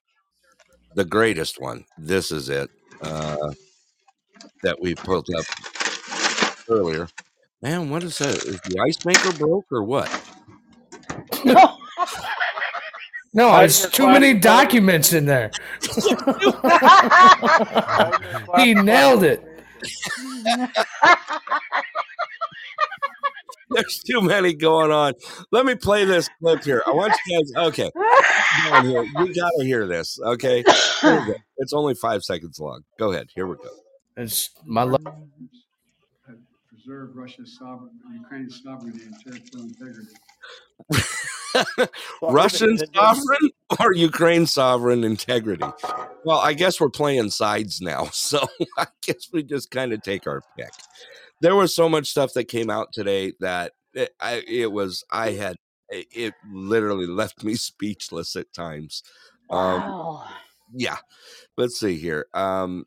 the greatest one. This is it uh, that we put up earlier. Man, what is that? Is the ice maker broke or what? No. no, Hide it's too many classified- documents in there. He nailed it. There's too many going on. Let me play this clip here. I want you guys. Okay, here. you gotta hear this. Okay, go. it's only five seconds long. Go ahead. Here we go. It's my love. Have preserved Russia's sovereign, Ukraine's sovereignty and territorial integrity. Russian sovereign or Ukraine sovereign integrity? Well, I guess we're playing sides now. So I guess we just kind of take our pick. There was so much stuff that came out today that it, I, it was, I had, it, it literally left me speechless at times. Um, Wow. yeah let's see here um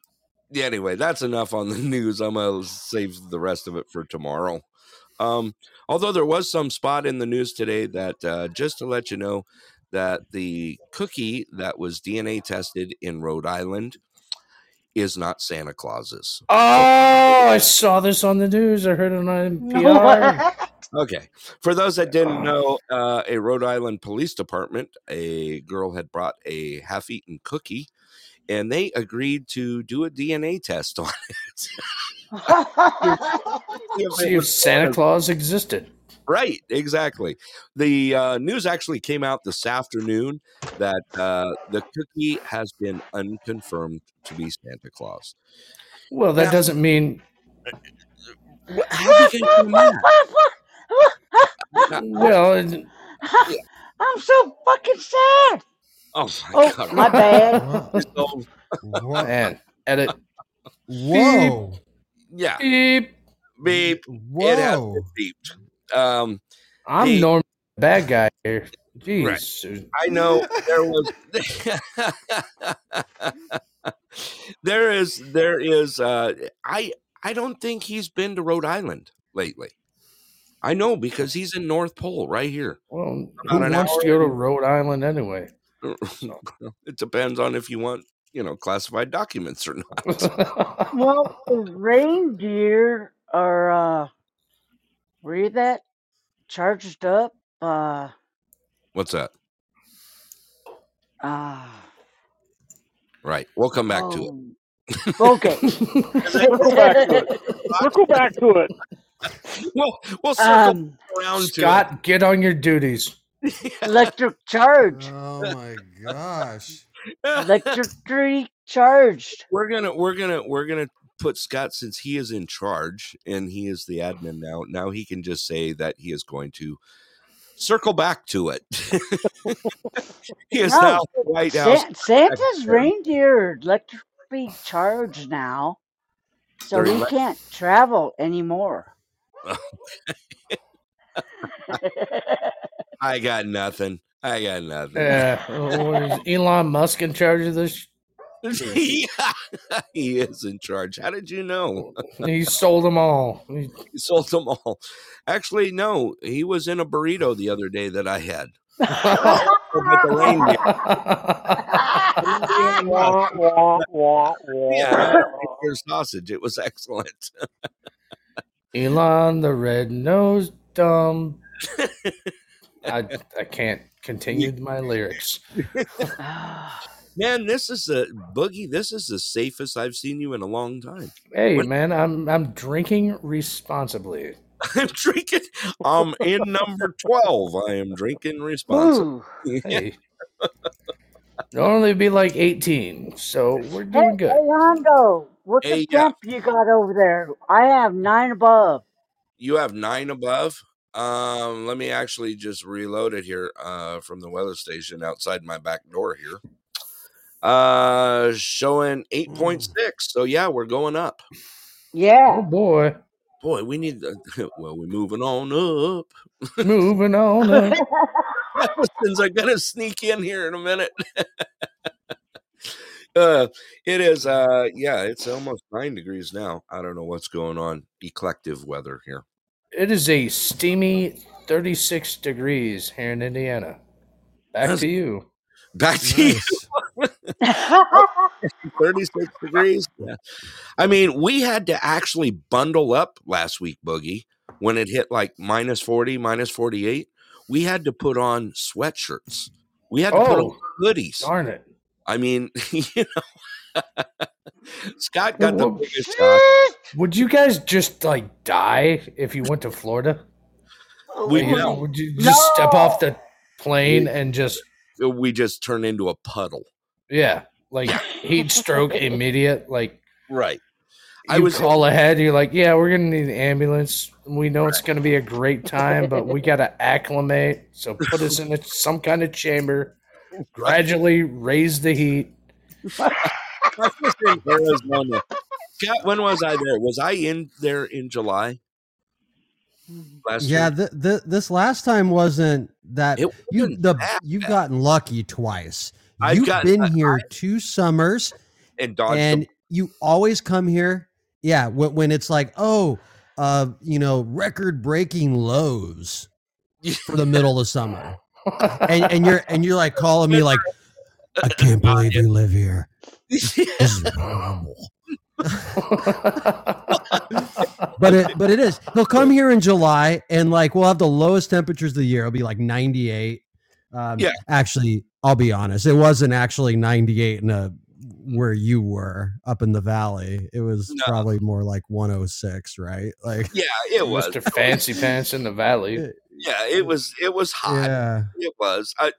yeah, anyway that's enough on the news i'm gonna save the rest of it for tomorrow um although there was some spot in the news today that uh just to let you know that the cookie that was dna tested in rhode island is not santa claus's Oh, I saw this on the news. I heard it on NPR. Okay. For those that didn't know, uh, a Rhode Island police department, a girl had brought a half eaten cookie and they agreed to do a DNA test on it. See if Santa Claus existed. Right, exactly. The uh, news actually came out this afternoon that uh, the cookie has been unconfirmed to be Santa Claus. Well, that Now- doesn't mean. How do you that? Well, I'm so fucking sad. Oh my Oh, god! my bad. Whoa. So, man, edit. Whoa. yeah, Beep. beep. It has Whoa. been beeped. Um, I'm Hey. Norm, bad guy here. Jeez. I know there was there is there is uh I I don't think he's been to Rhode Island lately. I know because he's in North Pole right here. Well, who an wants to go to. Rhode Island anyway? it depends on if you want, you know, classified documents or not. Well, the reindeer are uh were you that charged up? Uh What's that? uh Right. We'll come back to it. oh, Okay. Circle back to it. Circle back to it. We'll we'll circle um around to Scott, get on your duties. electric charge. Oh my gosh. it. Electrically charged. we're gonna we're gonna we're gonna put Scott since he is in charge and he is the admin now. Now he can just say that he is going to circle back to it. he is No, now the White House. Sa- Santa's reindeer are electrically charged now. So They're he elec- can't travel anymore. I got nothing. I got nothing. Yeah. Is Elon Musk in charge of this? yeah, he is in charge. How did you know? He sold them all. He- He sold them all. Actually, no. He was in a burrito the other day that I had. With the reindeer. Yeah, reindeer sausage. It was excellent. Elon the red nosed dumb. I I can't continue my lyrics. Man, this is the boogie. This is the safest I've seen you in a long time. Hey What- man, I'm I'm drinking responsibly. I'm drinking. I'm in number twelve. I am drinking responsibly. Ooh. Hey. Normally be like 18, so we're Hey, doing good. hey, Hondo, what's Hey, the yeah. temp you got over there? I have nine above. You have nine above. Um, let me actually just reload it here uh, from the weather station outside my back door here. Uh, showing eight point six. So yeah, we're going up. Oh Yeah. boy, Boy, we need. To, well, we're moving on up. moving on. Up. Allison's are gonna sneak in here in a minute. uh, it is. Uh, yeah, it's almost nine degrees now. I don't know what's going on. Eclective weather here. It is a steamy 36 degrees here in Indiana. Back That's- to you. Back to you. 36 degrees. Yeah. I mean, we had to actually bundle up last week, Boogie, when it hit like minus 40, minus 48. We had to put on sweatshirts. We had to put on Oh, hoodies. darn it. I mean, you know, Scott got the biggest shock. Would you guys just like die if you went to Florida? Oh, we You know. know, would you just step off the plane and just uh, We just turn into a puddle. yeah, like heat stroke immediate. Like Right. you I was call ahead. You're like, yeah, we're gonna need an ambulance. We know it's gonna be a great time, but we gotta acclimate. So put us in a, some kind of chamber. Gradually raise the heat. I was in Arizona. Scott, when was I there? Was I in there in July? Last Yeah, year? th- th- this last time wasn't that you wasn't the that you've bad. gotten lucky twice. I've You've gotten- been here two summers and dodged and the- you always come here. Yeah, when, when it's like, oh, uh, you know, record breaking lows for the middle of summer. And and you're and you're like calling me like, I can't believe you live here. This is horrible. But it but it is. He'll come here in July and like we'll have the lowest temperatures of the year. It'll be like 98. Um, Yeah. Actually, I'll be honest. It wasn't actually 98 in a where you were up in the valley. It was No. probably more like 106, right? Like yeah, it was. Mr. Fancy Pants in the Valley. Yeah, it was. It was hot. yeah. It was. I,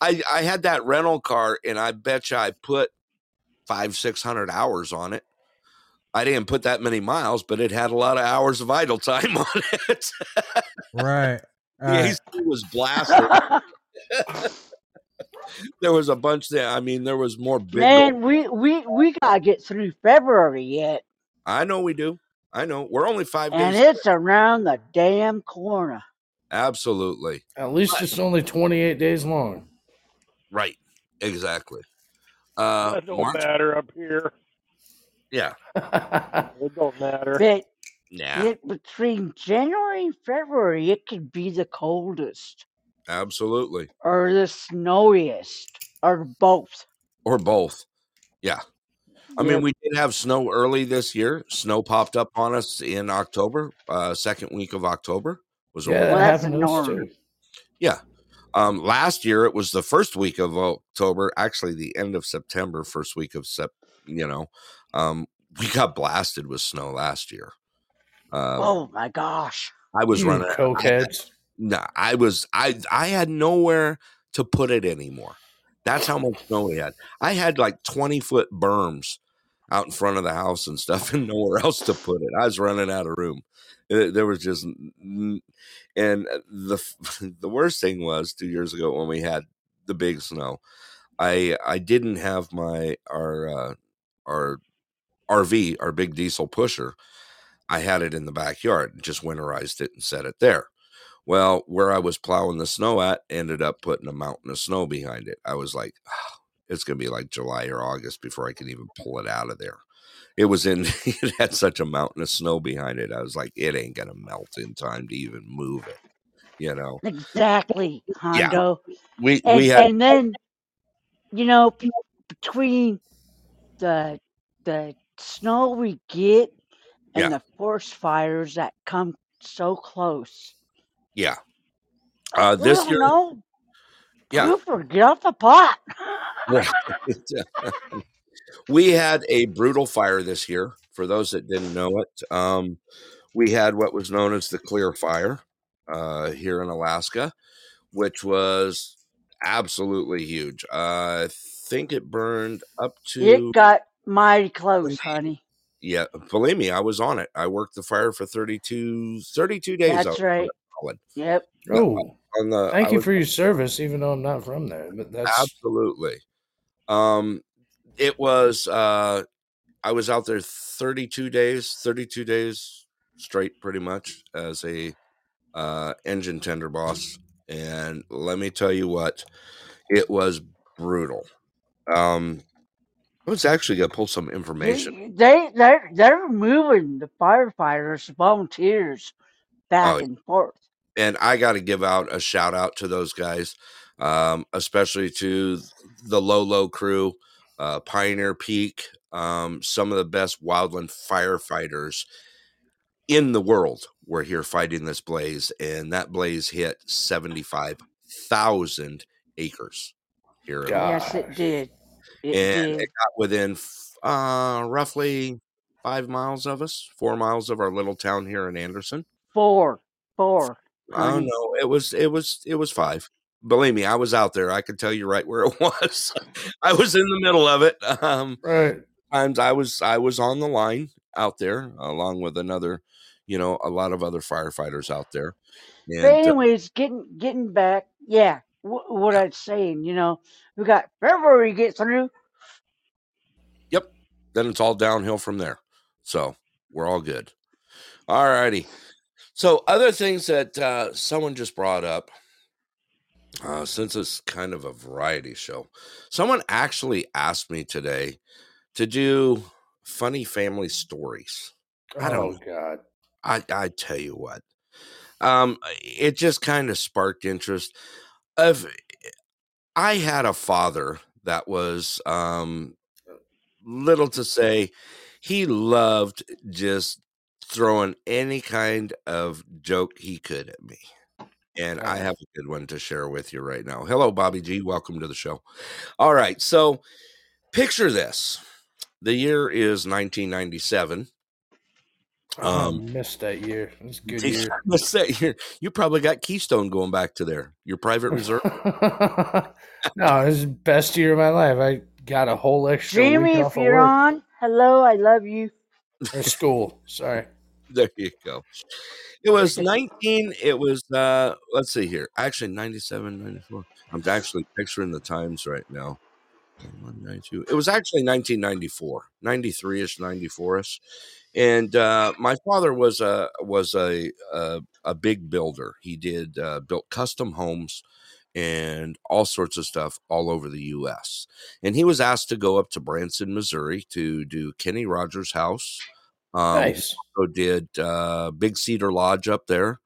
I, I had that rental car, and I bet you I put five, six hundred hours on it. I didn't put that many miles, but it had a lot of hours of idle time on it. Right. the All right. AC was blasted. there was a bunch there. I mean, there was more big. Man, we we we gotta get through February yet, I know we do. I know. We're only five and days. it's around the damn corner. Absolutely At least it's only 28 days long. right. Exactly. Uh, That don't March- matter up here. yeah. It don't matter. But Yeah. it, between January and February, it could be the coldest Absolutely. or the snowiest or both. Or both. Yeah. I mean, we did have snow early this year. Snow popped up on us in October, uh, second week of October was Yeah, real- Well, that that's happened to us Um, last year it was the first week of October, actually the end of September, first week of Sep. You know, um, we got blasted with snow last year. Uh, oh my gosh! I was You running. cokeheads. No, I was. I I had nowhere to put it anymore. That's how much snow we had. I had like twenty foot berms out in front of the house and stuff, and nowhere else to put it. I was running out of room. There was just, and uh, the the worst thing was two years ago when we had the big snow. I I didn't have my our uh, our RV, our big diesel pusher. I had it in the backyard, just winterized it and set it there. Well, where I was plowing the snow at ended up putting a mountain of snow behind it. I was like, "Ah, it's going to be like July or August before I can even pull it out of there. It was in, it had such a mountain of snow behind it. I was like, it ain't going to melt in time to even move it. You know, Exactly, Hondo. we, And, we had, and then, you know, between the the snow we get and Yeah. the forest fires that come so close. yeah. Uh, this year, no, yeah. Cooper, get off the pot. Right. we had a brutal fire this year. For those that didn't know it, um, we had what was known as the Clear Fire uh, here in Alaska, which was absolutely huge. Uh, I think it burned up to It got mighty close, honey. yeah. Believe me, I was on it. I worked the fire for 32, 32 days. That's right. solid. Yep. Oh, On the, thank I you for your service, even though I'm not from there. But that's Absolutely. Um, it was. Uh, I was out there 32 days, 32 days straight, pretty much as a uh, engine tender boss, and let me tell you what, it was brutal. Um, I was actually gonna pull some information. They they they're moving the firefighters, volunteers, back Oh, and forth. and I got to give out a shout out to those guys, um, especially to the Lolo crew, uh, Pioneer Peak, um, some of the best wildland firefighters in the world were here fighting this blaze, and that blaze hit seventy five thousand acres here. Yes, it did. It and did. it got within uh, roughly five miles of us, four miles of our little town here in Anderson. Four, four. Oh honey. no, it was it was it was five. Believe me, I was out there. I could tell you right where it was. I was in the middle of it. Um, Right. times I was I was on the line out there along with another, you know, a lot of other firefighters out there. And But uh, anyways, getting getting back, yeah. Wh- what I'm saying, you know, we got February get through. Yep. Then it's all downhill from there. So we're all good. All righty. So other things that uh, someone just brought up, uh, since it's kind of a variety show, someone actually asked me today to do funny family stories. I don't Oh God. I I tell you what, um, it just kind of sparked interest. Of I had a father that was um little to say. He loved just throwing any kind of joke he could at me. And I have a good one to share with you right now. Hello, Bobby G. Welcome to the show. All right. So picture this the year is 1997. Oh, Um, I missed that year. It was a good Geez, year. Let's say you you probably got Keystone going back to there. Your private reserve. no, it was the best year of my life. I got a whole extra Jamie, week if off of you're work. on, hello, I love you. Or school. Sorry. There you go. It was 19. It was uh let's see here. Actually 97, 94. I'm actually picturing the times right now. 92. It was actually 1994, 93ish, 94ish. And uh my father was a was a a, a big builder. He did uh built custom homes and all sorts of stuff all over the US. And he was asked to go up to Branson, Missouri to do Kenny Rogers' house. Um, Nice. also did uh, Big Cedar Lodge up there,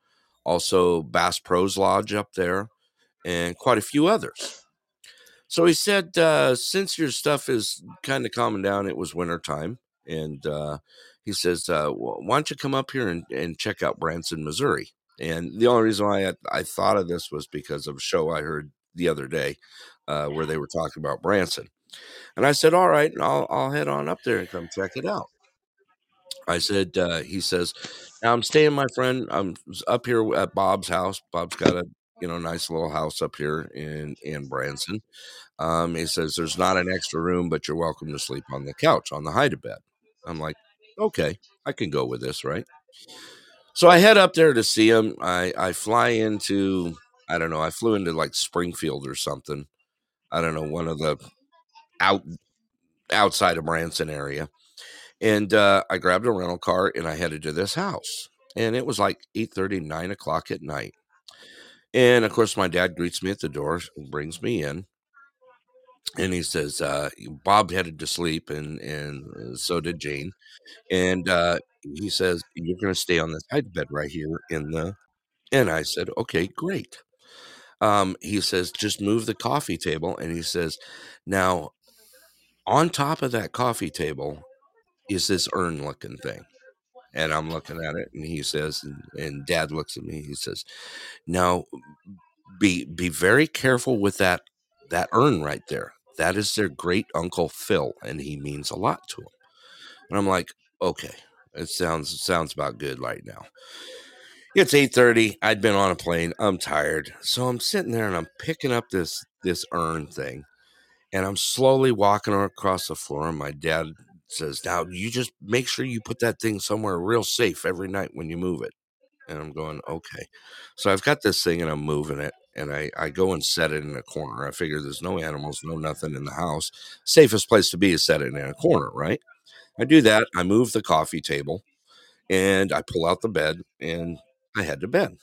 also Bass Pros Lodge up there, and quite a few others. So he said, uh, since your stuff is kind of calming down, it was winter time, and uh, he says, uh, why don't you come up here and, and check out Branson, Missouri? And the only reason why I, I thought of this was because of a show I heard the other day uh, where they were talking about Branson. And I said, all right, I'll, I'll head on up there and come check it out. I said, uh, he says, now I'm staying, my friend. I'm up here at Bob's house. Bob's got a, you know, nice little house up here in, in Branson. Um, he says, there's not an extra room, but you're welcome to sleep on the couch, on the hide bed. I'm like, okay, I can go with this, right? So I head up there to see him. I, I fly into, I don't know, I flew into like Springfield or something. I don't know, one of the out outside of Branson area. And uh, I grabbed a rental car and I headed to this house. And it was like 8 9 o'clock at night. And of course, my dad greets me at the door and brings me in. And he says, uh, Bob headed to sleep, and, and so did Jane. And uh, he says, You're going to stay on this side bed right here in the. And I said, Okay, great. Um, he says, Just move the coffee table. And he says, Now, on top of that coffee table is this urn looking thing. And I'm looking at it, and he says, and, and dad looks at me, he says, Now be be very careful with that that urn right there. That is their great uncle Phil, and he means a lot to him. And I'm like, okay, it sounds sounds about good right now. It's 8:30. I'd been on a plane. I'm tired. So I'm sitting there and I'm picking up this this urn thing. And I'm slowly walking across the floor. And my dad says, Now you just make sure you put that thing somewhere real safe every night when you move it. And I'm going, okay. So I've got this thing and I'm moving it. And I, I go and set it in a corner. I figure there's no animals, no nothing in the house. Safest place to be is set it in a corner, right? I do that. I move the coffee table and I pull out the bed and I head to bed.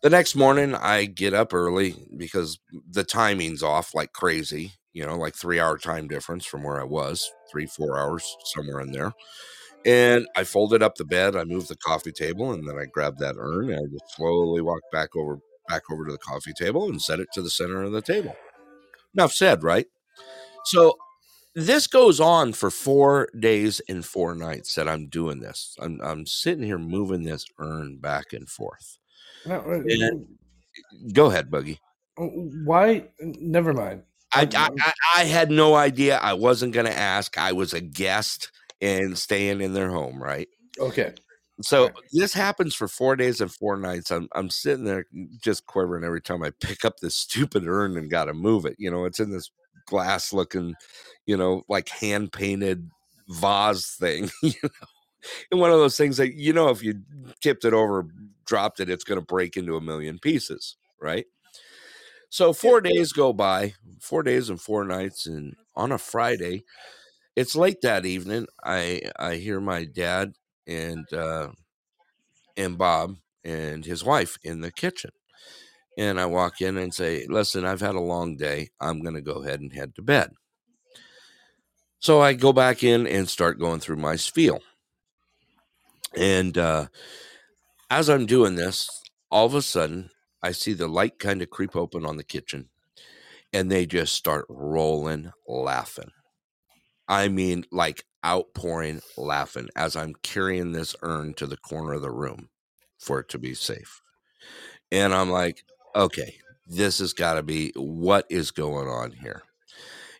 The next morning, I get up early because the timing's off like crazy, you know, like three hour time difference from where I was, three, four hours, somewhere in there. And I folded up the bed, I moved the coffee table, and then I grabbed that urn and I just slowly walked back over back over to the coffee table and set it to the center of the table. Enough said, right? So this goes on for four days and four nights that I'm doing this. I'm I'm sitting here moving this urn back and forth. No, uh, And- Go ahead, Boogie. Why? Never mind. I, I, I, had no idea. I wasn't going to ask. I was a guest and staying in their home, right? Okay. So Right. this happens for four days and four nights. I'm I'm sitting there just quivering every time I pick up this stupid urn and got to move it. You know, it's in this glass looking, you know, like hand painted vase thing. You know, and one of those things that you know if you tipped it over, dropped it, it's going to break into a million pieces, right? So four days go by, four days and four nights, and on a Friday, it's late that evening. I I hear my dad and uh, and Bob and his wife in the kitchen, and I walk in and say, "Listen, I've had a long day. I'm going to go ahead and head to bed." So I go back in and start going through my spiel, and uh, as I'm doing this, all of a sudden I see the light kind of creep open on the kitchen, and they just start rolling laughing. I mean, like outpouring laughing as I'm carrying this urn to the corner of the room for it to be safe. And I'm like, okay, this has got to be what is going on here.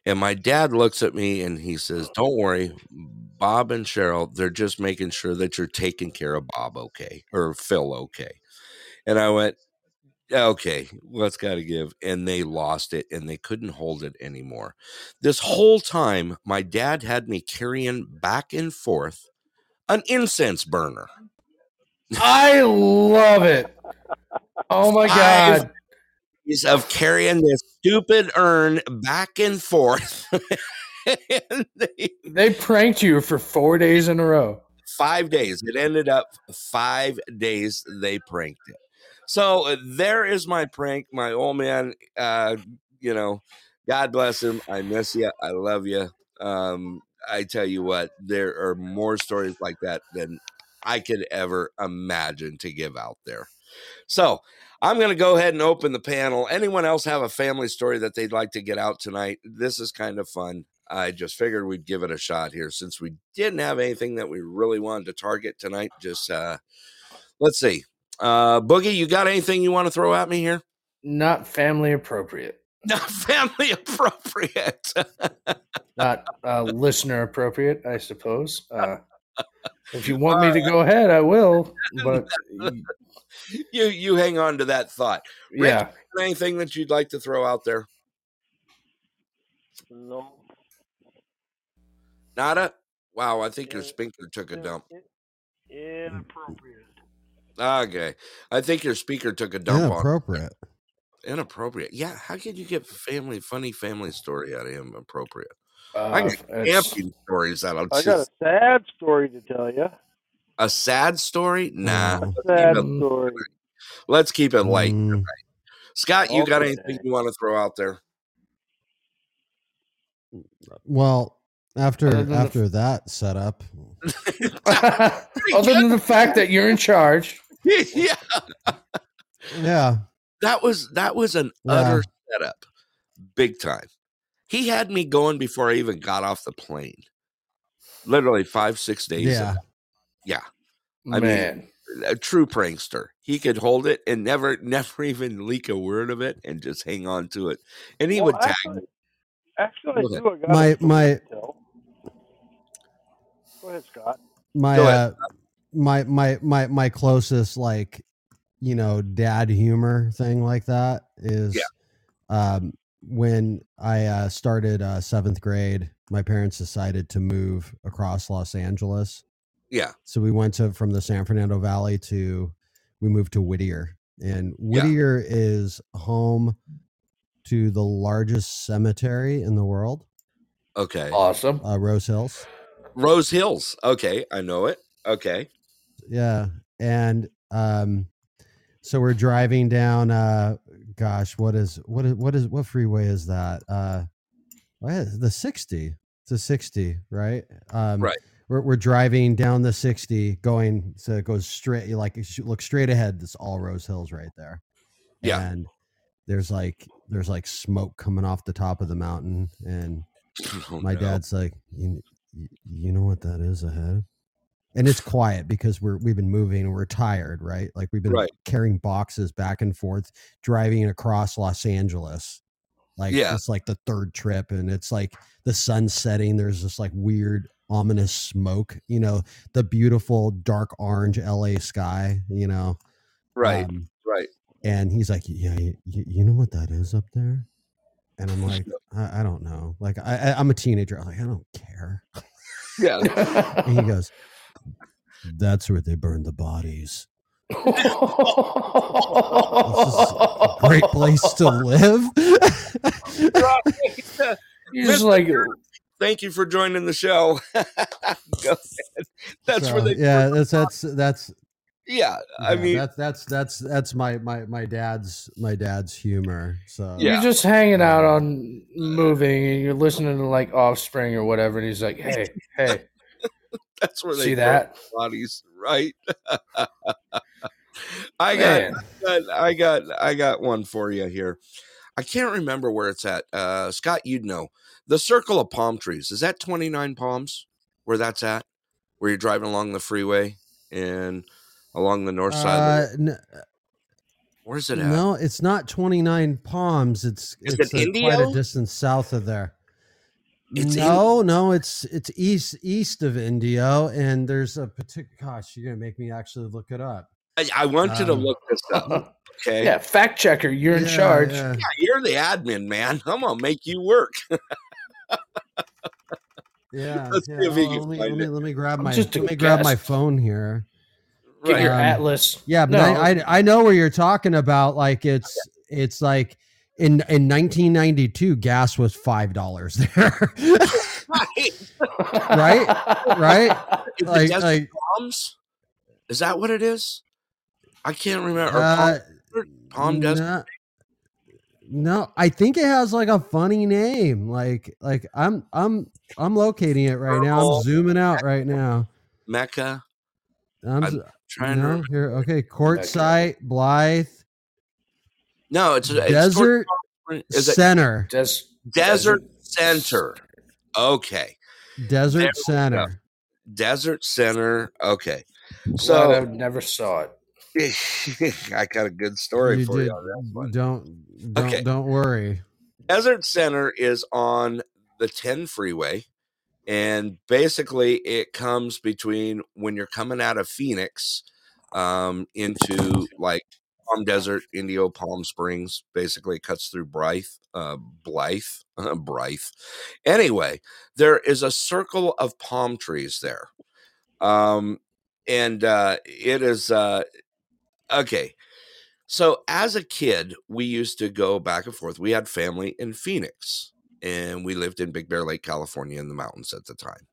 And my dad looks at me and he says, Don't worry, Bob and Cheryl, they're just making sure that you're taking care of Bob okay or Phil okay. And I went, okay, what's got to give? And they lost it and they couldn't hold it anymore. This whole time, my dad had me carrying back and forth an incense burner. I love it. Oh my god. Of carrying this stupid urn back and forth. and they, They pranked you for four days in a row. five days. It ended up five days they pranked it. So uh, there is my prank. My old man, uh, you know, God bless him. I miss you. I love you. Um, I tell you what, there are more stories like that than I could ever imagine to give out there. So I'm going to go ahead and open the panel. Anyone else have a family story that they'd like to get out tonight? This is kind of fun. I just figured we'd give it a shot here since we didn't have anything that we really wanted to target tonight. Just uh let's see. Uh Boogie, you got anything you want to throw at me here? Not family appropriate. Not family appropriate. Not uh, listener appropriate, I suppose. Uh, if you want me to go ahead, I will. But you you hang on to that thought. Rick, yeah, anything that you'd like to throw out there? No. Nada? Wow, I think your Yeah, speaker took a dump. in- Inappropriate. Okay. I think your speaker took a dump on Inappropriate. inappropriate. Yeah, how could you get family funny family story out of him appropriate? I uh, got it's- camping stories that'll I got a sad story to tell you. a sad story? Nah. Oh. Sad Keep it- story. Let's keep it light. Mm, Scott, you got anything you want to throw out there? well, after Other than the- after that setup, other than the fact that you're in charge, yeah. yeah, That was that was an utter setup. Big time. He had me going before I even got off the plane. Literally five, six days. yeah. Yeah. I mean, a true prankster. He could hold it and never, never even leak a word of it and just hang on to it. And he Well, would tag actually, me. actually, I do. I got My- my- Go ahead, Scott. my Go uh, ahead. My my my my closest like you know dad humor thing like that is um when i uh started uh seventh grade my parents decided to move across los angeles Yeah. so we went to from the san fernando valley to we moved to whittier and Yeah. whittier is home to the largest cemetery in the world Okay. Awesome. uh rose hills Rose Hills. Okay. I know it. Okay. Yeah and um so we're driving down uh gosh what is what is what is what freeway is that uh what is the 60 it's a 60 right um Right. we're, we're driving down the 60 going so it goes straight you like you should look straight ahead it's all rose hills right there Yeah. and there's like there's like smoke coming off the top of the mountain and Oh, my no. dad's like you, you know what that is ahead and it's quiet because we're we've been moving and we're tired right like we've been Right. carrying boxes back and forth driving across los angeles like Yeah. it's like the third trip and it's like the sun setting there's this like weird ominous smoke. You know, the beautiful dark orange L.A. sky. You know, Right. Um, right. and he's like, "Yeah, you, you know what that is up there?" And I'm like, "I, I don't know." Like, I, I, I'm a teenager. I'm like, I don't care. Yeah. And he goes, "That's where they burn the bodies." this is a Great place to live. You're like, Thank you for joining the show. Go ahead. That's So, where they. yeah, that's that's that's Yeah. I yeah, mean, that's that's that's that's my my my dad's my dad's humor. So Yeah. you're just hanging out on moving and you're listening to like Offspring or whatever. And he's like, hey, hey, that's where they see that? bodies, right? I got, I got, I got, I got one for you here. I can't remember where it's at. Uh, Scott, you'd know. The Circle of Palm Trees is that Twenty Nine Palms? Where that's at? Where you're driving along the freeway and along the north side. Uh, of the, n- where's it at? no, it's not 29 Palms. It's Is it's it uh, quite a distance south of there. It's in- no, no, it's it's east east of Indio, and there's a particular. Gosh, you're gonna make me actually look it up. I, I want you to Um, look this up. Okay. Yeah, fact checker, you're in charge. yeah. Yeah, you're the admin, man. I'm gonna make you work. Yeah, Let's yeah. see if he oh, let, me, let me let me grab I'm my just let me grab my phone here. Get your Um, atlas. Yeah, but No. I, I I know where you're talking about. Like it's it's like in in 1992, gas was five dollars there. Right? right? Is like like Palms? Is that what it is? I can't remember. Uh, Palm? Palm Desert. no, no, I think it has like a funny name. Like like I'm I'm I'm locating it right now. I'm zooming out right now. Mecca. I'm, I'm Trying to no, remember. here. Okay, Quartzsite, Blythe, No, it's, it's Desert toward- Is it Center, Des- Desert Center? Okay, Desert There. Center. Desert Center. Okay, Glad I never saw it. I got a good story You for did- you on that one. Don't don't Okay. don't worry. Desert Center is on the 10 freeway. And basically, it comes between when you're coming out of Phoenix um, into like Palm Desert, Indio, Palm Springs. Basically, it cuts through Blythe, uh, Blythe, Blythe. Anyway, there is a circle of palm trees there. Um, and uh, it is uh, okay. So as a kid, we used to go back and forth. We had family in Phoenix, and we lived in Big Bear Lake, California, in the mountains at the time.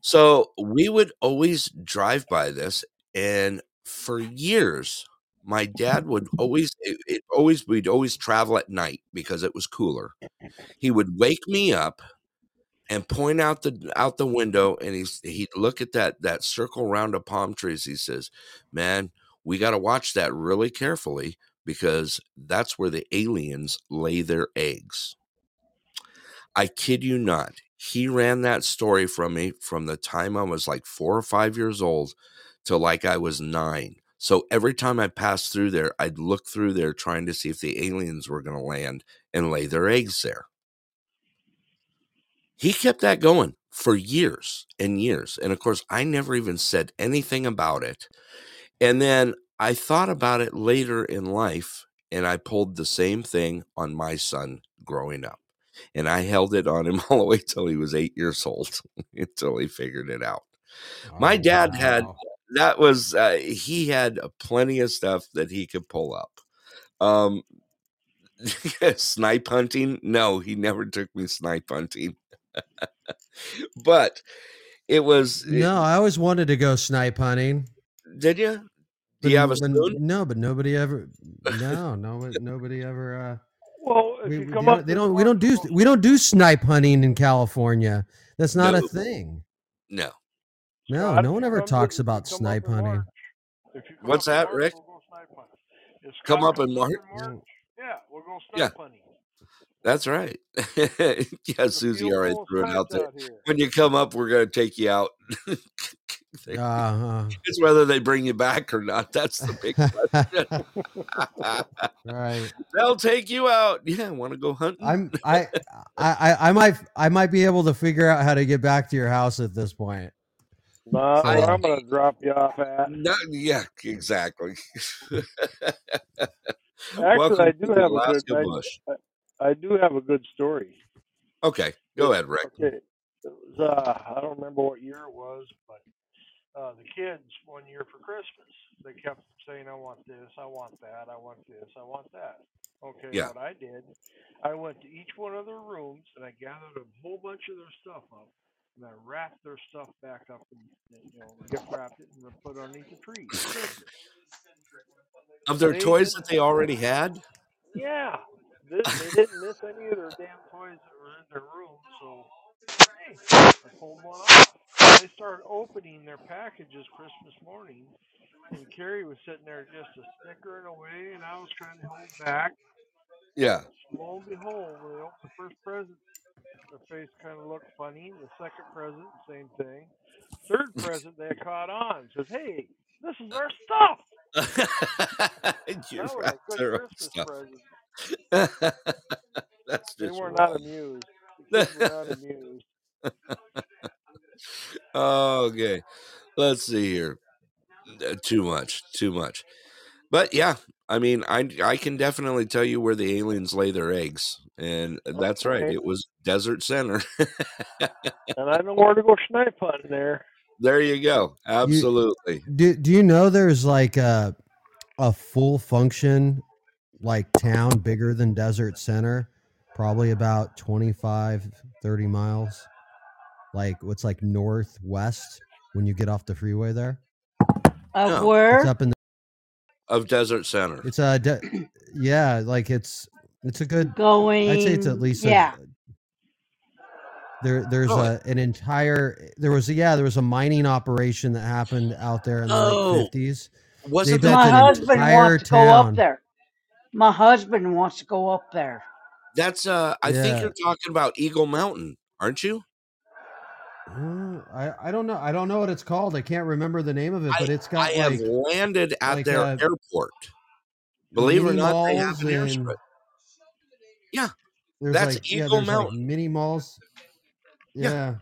So we would always drive by this, and for years, my mm-hmm. dad would always, it, it always, we'd always travel at night because it was cooler. He would wake me up and point out the out the window, and he's he'd look at that that circle round of palm trees. He says, "Man, we got to watch that really carefully because that's where the aliens lay their eggs. I kid you not. He ran that story from me from the time I was like four or five years old till like I was nine. So every time I passed through there, I'd look through there trying to see if the aliens were going to land and lay their eggs there. He kept that going for years and years. And of course, I never even said anything about it. And then I thought about it later in life, and I pulled the same thing on my son growing up. And I held it on him all the way till he was eight years old until he figured it out. My oh, dad had- Wow. That was, uh, he had plenty of stuff that he could pull up. Um, snipe hunting? No, he never took me snipe hunting. but it was, No, I always wanted to go snipe hunting. did you? Do you have a n- but spoon? No, but nobody ever. No, no, nobody ever. Uh, Well, if we, you we- come they up, don't, they don't. We don't do. We don't do snipe hunting in California. That's not No. a thing. No. No, Scott, no one ever talks with- about snipe hunting. March- if you come What's that, March, Rick? We'll go snipe hunting. If Come up in comes March? March, yeah, we'll go Yeah. snipe hunting. That's right. yeah, There's Susie already threw it out there. out. When you come up, we're going to take you out. They- Uh, it's whether they bring you back or not. That's the big question. right. They'll take you out. Yeah, want to go hunting? I'm I, I I I might I might be able to figure out how to get back to your house at this point. Not where I'm gonna drop you off at. No, yeah, exactly. Actually, Welcome I to do have a good. I, I do have a good story. Okay, go ahead, Rick. Okay, it was. Uh, I don't remember what year it was, but uh, the kids one year for Christmas, they kept saying, "I want this, I want that, I want this, I want that." Okay, Yeah. what I did, I went to each one of their rooms and I gathered a whole bunch of their stuff up, and I wrapped their stuff back up and you know gift wrapped it and put it underneath the tree. Of their They toys that they already had? Yeah, this, they didn't miss any of their damn toys that were in their room, so hey, I pulled one off. They started opening their packages Christmas morning, and Carrie was sitting there just a snickering away, and I was trying to hold back. Yeah. Lo and behold, when they opened the first present, their face kind of looked funny. The second present, same thing. Third present, they caught on. Says, "Hey, this is our stuff." you That was a good Christmas stuff. present. That's They just were not amused. The were not amused. okay. Let's see here. Uh, Too much. Too much. But yeah, I mean, I I can definitely tell you where the aliens lay their eggs, and that's right. It was Desert Center. And I know where to go snipe hunting there. there you go. Absolutely. Do Do you know there's like a a full function like town bigger than Desert Center, probably about 25, 30 miles. Like what's like northwest when you get off the freeway there. Of No. It's where? up in the, Of Desert Center. it's a de- yeah, like it's it's a good Going. I'd say it's at least a- Yeah. there there's Oh. a an entire there was a yeah there was a mining operation that happened out there in the Oh. late 50s Wasn't They that built My the- husband wants to go up there. My husband wants to go up there. that's uh I think you're talking about Eagle Mountain, aren't you? I I don't know I don't know what it's called I can't remember the name of it but it's got I have like landed at like, their uh, airport. Believe it or not, they have malls an and- airstrip. there's that's like yeah Eagle like Mountain. mini malls Yeah. yeah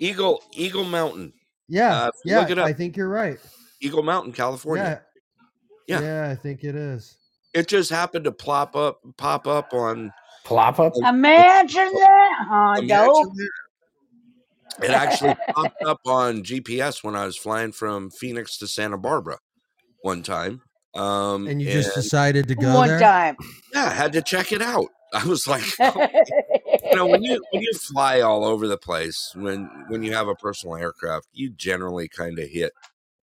Eagle Eagle Mountain, yeah Uh, yeah look it up, I think you're right Eagle Mountain, California. yeah Yeah. yeah I think it is It just happened to plop up, pop up on. Plop up. Imagine that, huh, Imagine dope? that. It actually popped up on GPS when I was flying from Phoenix to Santa Barbara one time. Um, and you just decided to go One there time. yeah, I had to check it out. I was like, oh. you know, when you when you fly all over the place, when when you have a personal aircraft, you generally kind of hit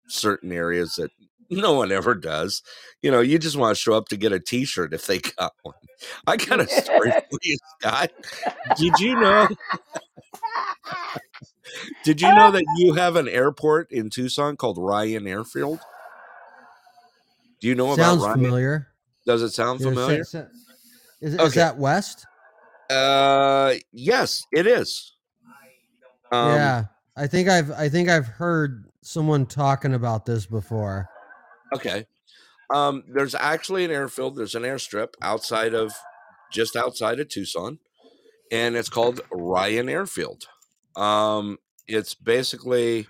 certain areas that no one ever does. You know, you just want to show up to get a T-shirt if they got one. I got a story for you, Scott. Did you know? Did you know that you have an airport in Tucson called Ryan Airfield? Do you know sounds about Ryan? familiar Does it sound familiar? sa- is, is that west Uh, yes, it is. Um, yeah, I think I've I think I've heard someone talking about this before. Okay. Um, there's actually an airfield. There's an airstrip outside of, just outside of Tucson, and it's called Ryan Airfield. Um, it's basically,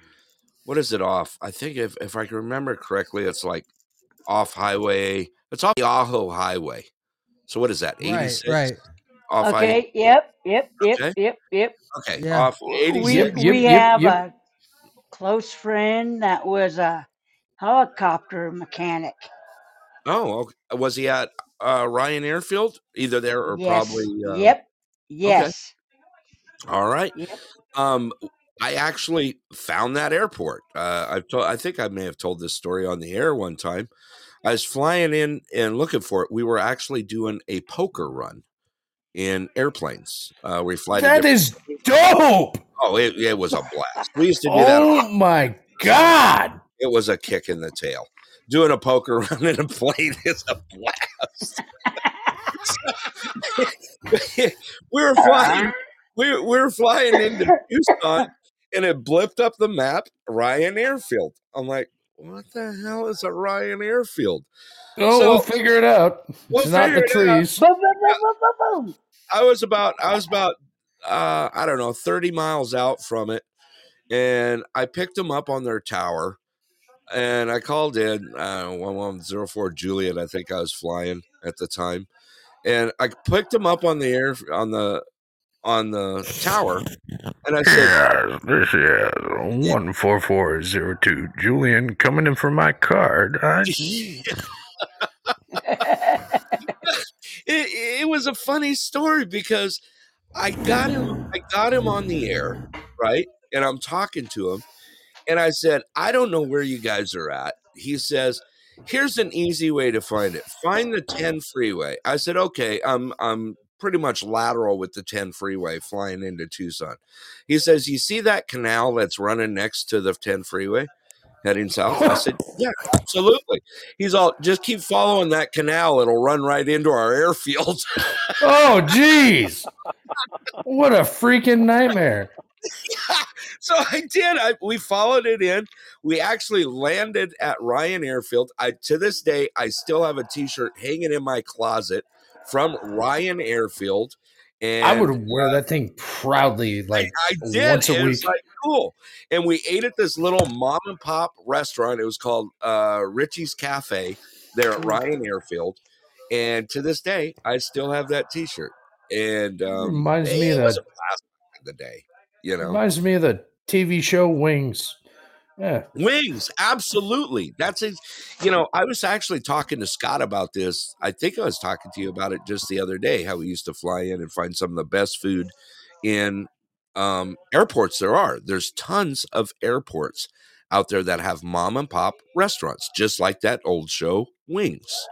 what is it off? I think if if I can remember correctly, it's like off highway. It's off the Highway. So what is that? 86 Right, right. Off I- okay. Yep. Yep. Yep. Okay. Yep. Yep. okay. Yeah. Off eighty We. Yep, yep, we yep, have yep. a close friend that was a helicopter mechanic. Oh, okay. was he at uh, Ryan Airfield? Either there or yes. probably. Uh, yep. Yes. All right. Yep. Um, I actually found that airport. Uh, I've told, I think I may have told this story on the air one time. I was flying in and looking for it. We were actually doing a poker run in airplanes. Uh, we fly. That is dope. oh, it, it was a blast. We used to do that. Oh my god. It was a kick in the tail. Doing a poker run in a plane is a blast. we were flying. We, we were flying into Tucson, and it blipped up the map Ryan Airfield. I'm like, what the hell is a Ryan Airfield? Oh, So- we'll figure it out. We'll it's not the figure it out. trees. Boom, boom, boom. I was about I was about uh I don't know 30 miles out from it and I picked them up on their tower and I called in uh 1104 Juliet I think I was flying at the time and I picked them up on the air on the on the tower and I said this is one four four zero two. Juliet coming in for my card. I, it, it was a funny story because I got him I got him on the air, right? And I'm talking to him and I said, "I don't know where you guys are at." He says, "Here's an easy way to find it. Find the 10 freeway." I said, "Okay, I'm I'm pretty much lateral with the 10 freeway flying into Tucson." He says, "You see that canal that's running next to the 10 freeway?" Heading south. I said, Yeah, absolutely. He's all just keep following that canal. It'll run right into our airfield. oh, jeez. What a freaking nightmare. so I did. I we followed it in. We actually landed at Ryan Airfield. I to this day I still have a T-shirt hanging in my closet from Ryan Airfield. And I would wear that thing proudly, like I did. once a week. like cool. And we ate at this little mom and pop restaurant. It was called uh, Richie's Cafe there at Ryan Airfield. And to this day, I still have that T-shirt. And um, Reminds me of was that- a blast back in the day. You know, Reminds me of the TV show Wings. Yeah. Wings, absolutely. That's it. You know, I was actually talking to Scott about this. I think I was talking to you about it just the other day. How we used to fly in and find some of the best food in um, airports. There are. There's tons of airports out there that have mom and pop restaurants, just like that old show Wings.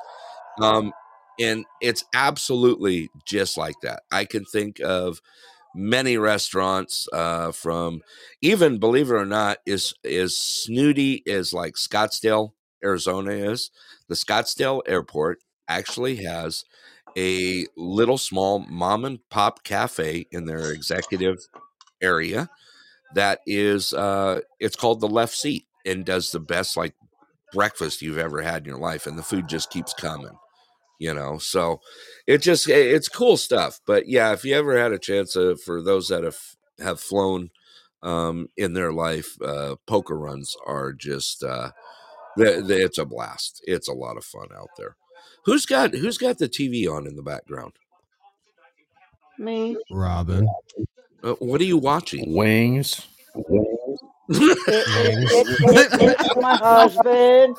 Um, and it's absolutely just like that. I can think of many restaurants uh, from even believe it or not is is snooty is like scottsdale arizona is the scottsdale airport actually has a little small mom and pop cafe in their executive area that is uh it's called the left seat and does the best like breakfast you've ever had in your life and the food just keeps coming you know so it just it's cool stuff but yeah if you ever had a chance uh, for those that have have flown um in their life uh poker runs are just uh the, the, it's a blast it's a lot of fun out there who's got who's got the tv on in the background Me. Robin. uh, what are you watching Wings. It, it, it, it, it's my husband.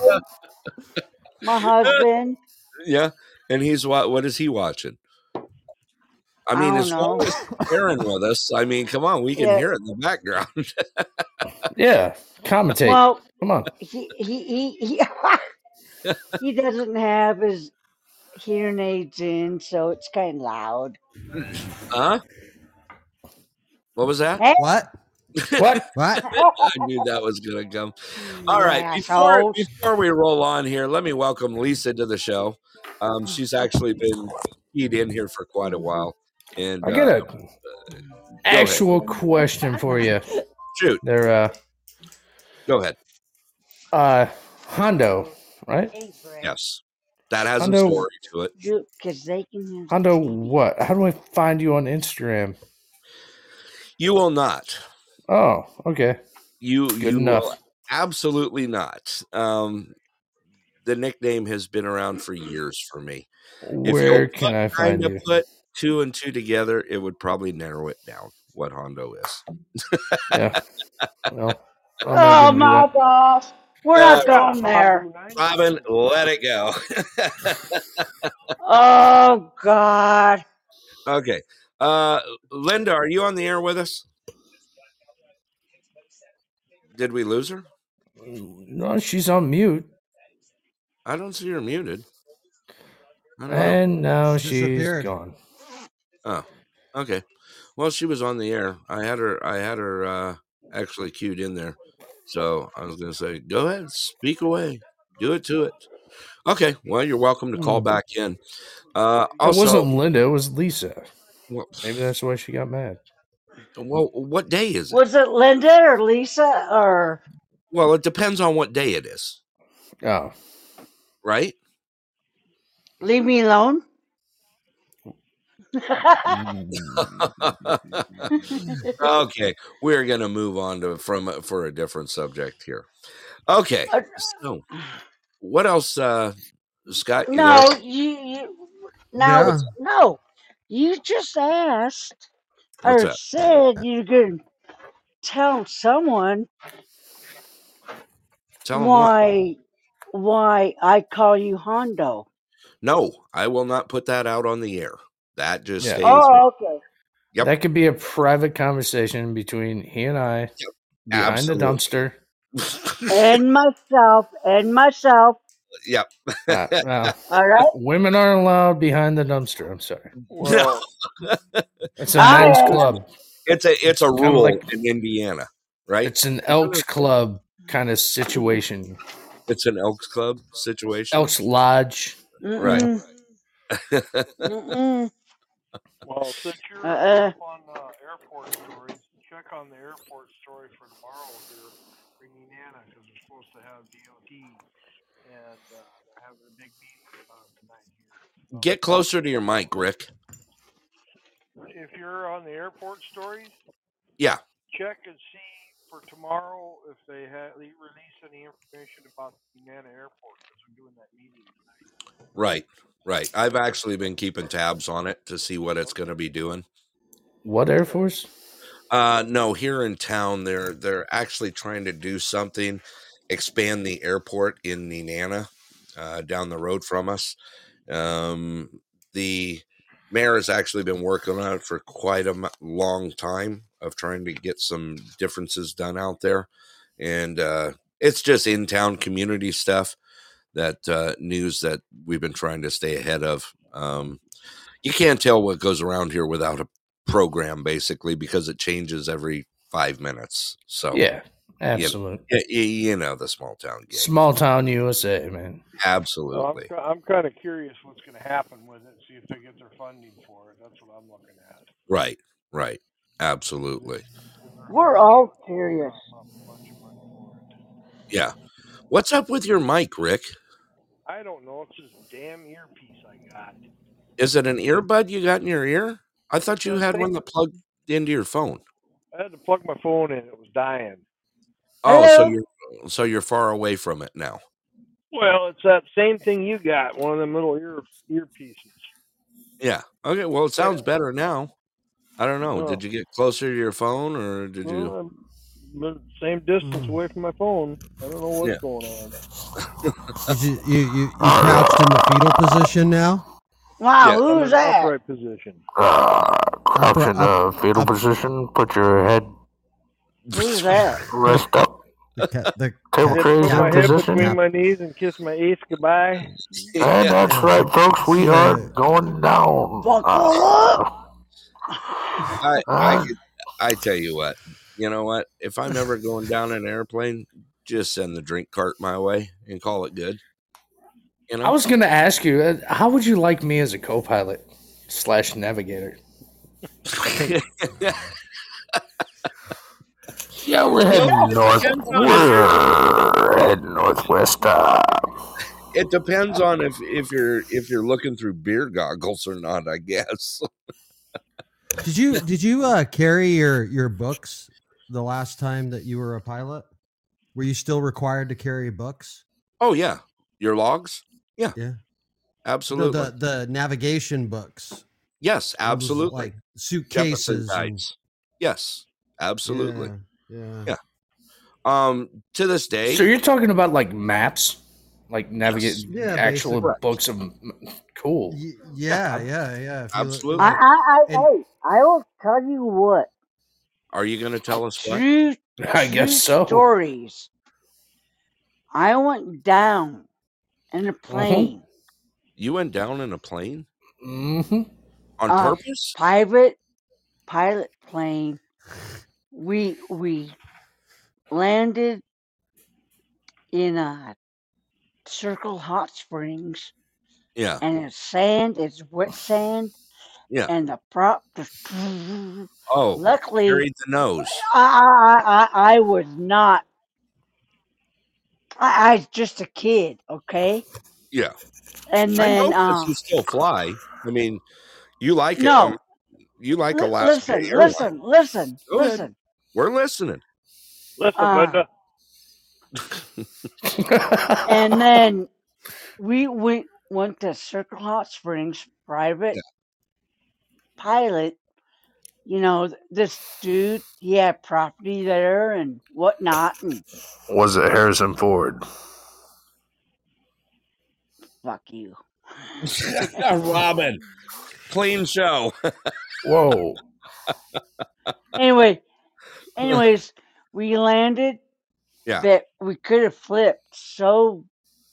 My husband. yeah and he's what what is he watching i I mean don't as long as Aaron with us i mean come on we can Yeah. hear it in the background Yeah. Commentate. Well, Come on. he he he he, he doesn't have his hearing aids in, so it's kind of loud. huh what was that Hey, What? What? What? I knew that was going to come. All right, before assholes. before we roll on here, let me welcome Lisa to the show. Um, she's actually been keyed in here for quite a while, and I got uh, a actual question for you. shoot. They're uh Go ahead. uh Hondo, right? Yes, that has I a know- story to it. because they can. Hondo what? How do I find you on Instagram? You will not. Oh, okay. You Good you enough. will absolutely not. Um, the nickname has been around for years for me. If Where you'll can I kind find of you? put two and two together, it would probably narrow it down what Hondo is. Yeah. Well, Oh my do gosh, we're Uh, not going there. Robin, let it go. Oh God. okay. Uh Linda, are you on the air with us? Did we lose her? No, she's on mute, I don't see her muted. I know. and now She she's disappeared. gone. Oh, okay. Well, she was on the air. I had her. I had her uh, actually queued in there. So I was going to say, go ahead, speak away, do it to it. Okay. Well, you're welcome to call Hmm. back in. Uh, It wasn't Linda. It was Lisa. well, Maybe that's why she got mad. Well, what day is it? Was it Linda or Lisa or Well, it depends on what day it is, Oh, right? leave me alone? okay, we're gonna move on to from for a different subject here. Okay, Uh, so what else, uh, Scott? you no, got- you, you no, Yeah. no. You just asked What's or that? said you could tell someone Tell 'em what. why why I call you Hondo. No, I will not put that out on the air. That just Yeah. stays. Oh, okay. Yep. that could be a private conversation between he and I behind Absolutely. the dumpster. And myself and myself. Yep. Uh, well, All right. women aren't allowed behind the dumpster. I'm sorry. Well, It's a men's club. It's a it's a rule like- in Indiana, right? It's an Elks Club kind of situation. It's an Elks Club situation. Elks Lodge. Right. Mm-mm. Mm-mm. well, since you're Uh-uh. up on uh, airport stories, check on the airport story for tomorrow here for Nenana because we're supposed to have DOT and uh, they're having a big meeting about tonight here. Get closer to your mic, Rick. If you're on the airport stories, Yeah. check and see for tomorrow if they ha- they release any information about the Nenana Airport because we're doing that meeting tonight. Right. Right. I've actually been keeping tabs on it to see what it's going to be doing. What Air Force? Uh no, here in town they're they're actually trying to do something expand the airport in Nenana uh down the road from us. Um the mayor has actually been working on it for quite a long time of trying to get some differences done out there and uh it's just in town community stuff that uh news that we've been trying to stay ahead of. Um you can't tell what goes around here without a program basically because it changes every five minutes. So Yeah, absolutely. y- y- you know the small town game. Small town USA, man. So I'm, Absolutely. I'm kind of curious what's going to happen with it. See if they get their funding for it. That's what I'm looking at. Right. Right. Absolutely. We're all curious. Yeah. What's up with your mic, Rick? I don't know. It's this damn earpiece I got. Is it an earbud you got in your ear? I thought you had one that plugged into your phone. I had to plug my phone in. It was dying. Oh, so you're so you're far away from it now. Well, it's that same thing you got. One of them little ear earpieces. Yeah. Okay. Well, it sounds better now. I don't know. Oh. Did you get closer to your phone, or did Well, you? I'm the same distance hmm. away from my phone. I don't know what's Yeah. going on. Did you, you, you, you crouched in the fetal position now? Wow, Yeah, who's that? upright position. crouch in a fetal position. Put your head Who's that? rest up. The, ca- the, Table Hip- trays put my in head position. between my knees and kiss my eighth goodbye. And that's right, folks. We are going down. Buckle Uh, up. I, I, could- I tell you what, you know what? If I'm ever going down an airplane, just send the drink cart my way and call it good. You know, I was going to ask you, uh, how would you like me as a co-pilot slash navigator? Yeah, we're heading north. We're heading northwest. Uh, it depends on if if you're if you're looking through beer goggles or not. I guess. did you did you uh, carry your your books the last time that you were a pilot? Were you still required to carry books? Oh yeah, your logs. Yeah, Yeah. No, absolutely. the the navigation books. yes, absolutely. Like suitcases. and- Yes, absolutely. Yeah. Yeah. Um, to this day, so you're talking about like maps, like navigate Yes. Yeah, actual basically. books of cool. Y- Yeah, yeah, yeah. If you look- Absolutely. I, I, I, And- hey, I will tell you what. are you going to tell us what? True, I guess so. Stories. I went down in a plane, You went down in a plane hmm on Uh, purpose? private pilot plane. We we landed in a Circle Hot Springs, Yeah. and it's sand. It's wet sand, Yeah. and the prop just. Oh, Luckily, buried the nose. I, I, I, I was not. I, I was just a kid, okay? Yeah. And then, um, you still fly. I mean, you like it. no, um, You like li- Alaska listen, listen, listen, Go ahead. Listen. We're listening. Listen, Uh, Linda. and then we went went to Circle Hot Springs private Yeah. pilot. You know, this dude, he had property there and whatnot, and Was it Harrison Ford? fuck you. Robin, clean show. Whoa. anyway, anyways, we landed Yeah. that we could have flipped so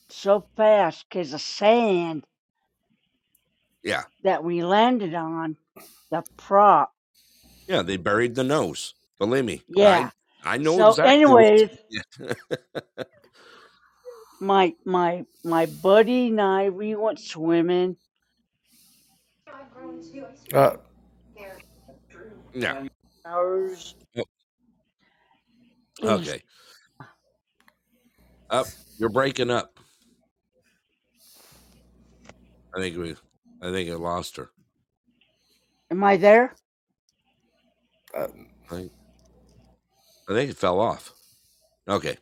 so fast because the sand Yeah. that we landed on, the prop. Yeah, they buried the nose. Believe me. Yeah. I, I know so, exactly. what- anyways, Yeah. my my my buddy and I we went swimming. Uh, yeah. Hours. Yep. He's- Okay. Up. You're breaking up. I think we. I think I lost her. Am I there? uh, I think, I think it fell off. Okay.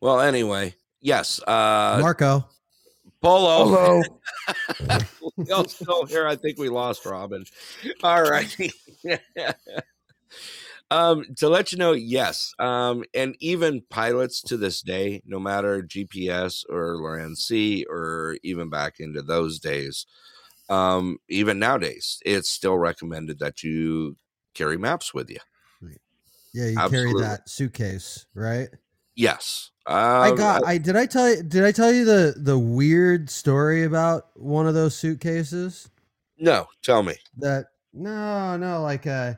Well, anyway, yes. Uh, Marco. Polo. hello. Y'all still here? I think we lost Robin. All right. um, to let you know, yes. Um, and even pilots to this day, no matter GPS or LORAN C or even back into those days, um, even nowadays, it's still recommended that you carry maps with you. Yeah, you Absolutely. carry that suitcase, right? Yes. I Um, got. I did. I tell you. Did I tell you the the weird story about one of those suitcases? no, tell me. That no, no. Like uh,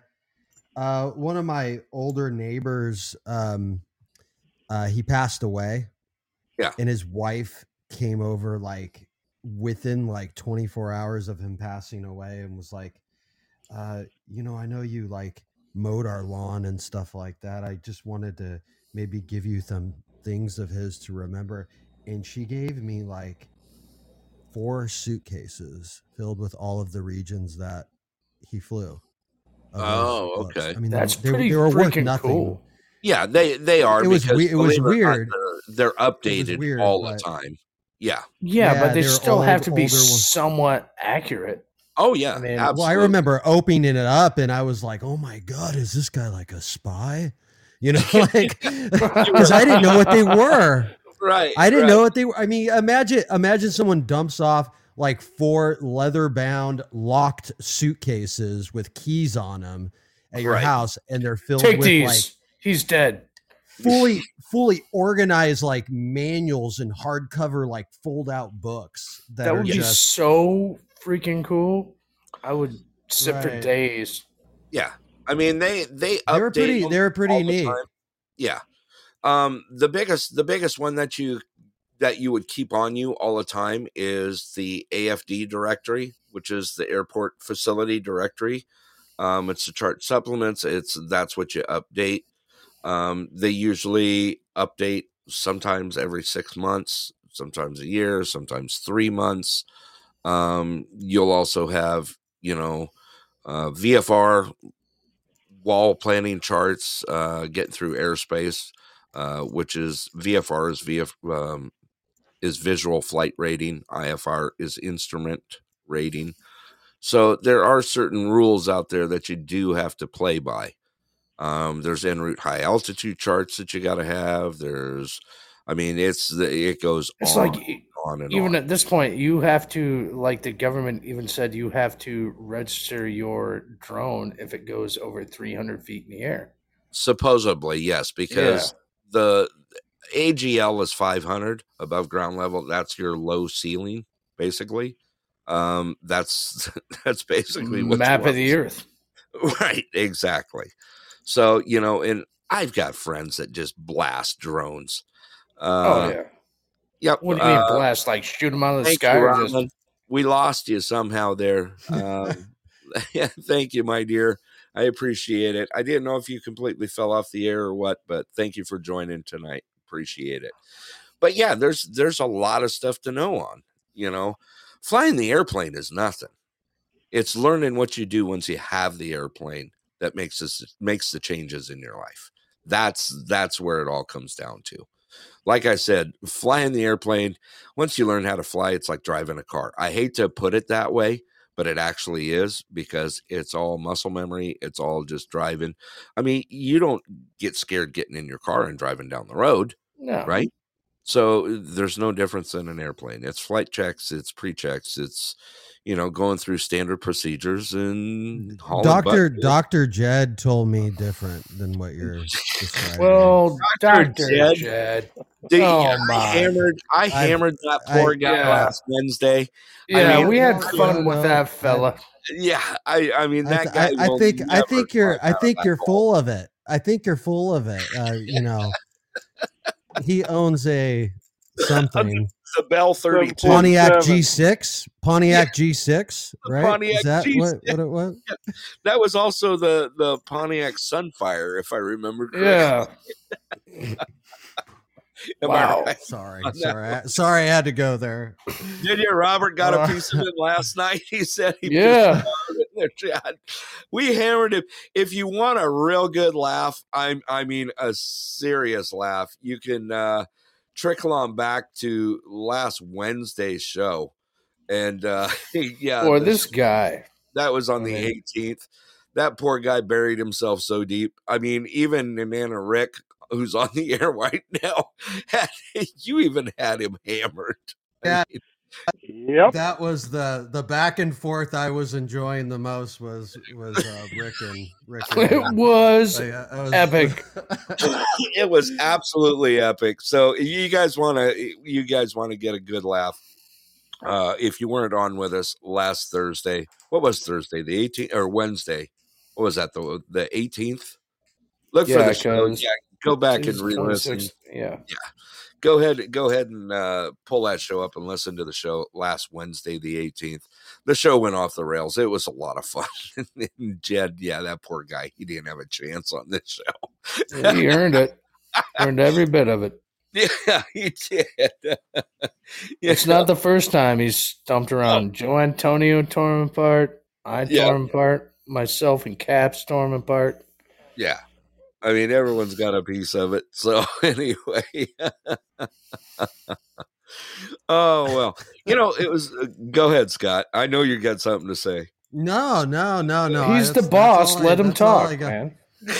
uh, one of my older neighbors. Um, uh, he passed away. Yeah. and his wife came over like within like 24 hours of him passing away and was like, uh, you know, I know you like mowed our lawn and stuff like that. I just wanted to maybe give you some things of his to remember. And she gave me like four suitcases filled with all of the regions that he flew. Of those Oh, books. okay. I mean, That's they, pretty they were worth freaking nothing. cool. Yeah, they they are. It was because we- it was believe not, weird. they're, they're updated weird, all the time. Yeah. Yeah, Yeah, but they they're still have to be somewhat accurate. Oh yeah. I mean. Well, I remember opening it up and I was like, "Oh my god, is this guy like a spy?" You know, like because I didn't know what they were. Right. I didn't right. know what they were. I mean, imagine imagine someone dumps off like four leather bound locked suitcases with keys on them at your Right. house, and they're filled Take with these. like He's dead. fully fully organized like manuals and hardcover like fold out books that, That are would be just so freaking cool. I would sit for days. Yeah. I mean they they they were update pretty they're pretty neat. time. Yeah. Um the biggest the biggest one that you that you would keep on you all the time is the AFD directory, which is the airport facility directory. Um it's the chart supplements, it's that's what you update. Um they usually update sometimes every 6 months, sometimes a year, sometimes 3 months. Um you'll also have, you know, uh, VFR wall planning charts, uh, getting through airspace, uh, which is VFR is VF um, is visual flight rating, IFR is instrument rating. So there are certain rules out there that you do have to play by. Um, there's en route high altitude charts that you got to have. There's, I mean, it's the, it goes It's on, like on and even on. at this point, you have to like the government even said you have to register your drone if it goes over 300 feet in the air. Supposedly, yes, because the AGL is 500 above ground level. That's your low ceiling, basically. Um, that's that's basically what Nap of the earth. Right, exactly. So you know, and I've got friends that just blast drones. Uh, oh yeah. Yep. What do you mean uh, blast? Like shoot them out of the sky? you, just, We lost you somehow there. Um, thank you, my dear. I appreciate it. I didn't know if you completely fell off the air or what, but thank you for joining tonight. Appreciate it. But yeah, there's there's a lot of stuff to know on. You know, flying the airplane is nothing. It's learning what you do once you have the airplane that makes this makes the changes in your life. That's that's where it all comes down to. Like I said, flying the airplane, once you learn how to fly, it's like driving a car. I hate to put it that way, but it actually is because it's all muscle memory. It's all just driving. I mean, you don't get scared getting in your car and driving down the road, No. right? So there's no difference in an airplane. It's flight checks, it's pre-checks, it's you know going through standard procedures and. Doctor Doctor Jed told me different than what you're describing. Well, Dr. Jed. Jed. Dude, Oh, I my. hammered I I- hammered that I- poor guy Yeah. last Wednesday. Yeah, mean, we had fun with no, that fella. Yeah, I I mean that th- guy. I, I think I think you're I think you're full of it. I think you're full of it. Uh, you know, he owns a something the Bell 32. Pontiac G6, Pontiac G6, right? Pontiac Is that what, G6. what it was? That was also the the Pontiac Sunfire, if I remember correctly. Yeah. Am I Wow. right? Sorry, sorry, I, sorry. I had to go there. Did you? Robert got Uh, a piece of it last night. He said he Yeah. Put it in there, Chad. We hammered him. If you want a real good laugh, I'm I mean a serious laugh, you can uh trickle on back to last Wednesday's show. And uh yeah, Or the this guy. That was on the I 18th. That poor guy buried himself so deep. I mean, even Nenana Rick, who's on the air right now, had, you even had him hammered. I mean, Yep. That was the the back and forth I was enjoying the most was was uh, Rick and Rick. And, It was Like, uh, I was- epic. it was absolutely epic. So you guys want to, you guys want to get a good laugh. Uh, if you weren't on with us last Thursday, what was Thursday? The 18th or Wednesday? What was that? The the 18th. Look for the show. 'cause Yeah, go back and It's re-listen. 26 Yeah. Go ahead go ahead and uh, pull that show up and listen to the show last wednesday the 18th the show went off the rails it was a lot of fun and jed yeah that poor guy he didn't have a chance on this show He earned it. Earned every bit of it. yeah he did It's not the first time he's stumped around. Joe Antonio tore him apart. I Yeah. tore him apart. Myself and Caps tore him apart. yeah i mean everyone's got a piece of it so anyway oh well you know it was uh, go ahead scott i know you got something to say no, no, no, no. I- he's the that's- that's boss. all I- Let him that's all I talk, man. i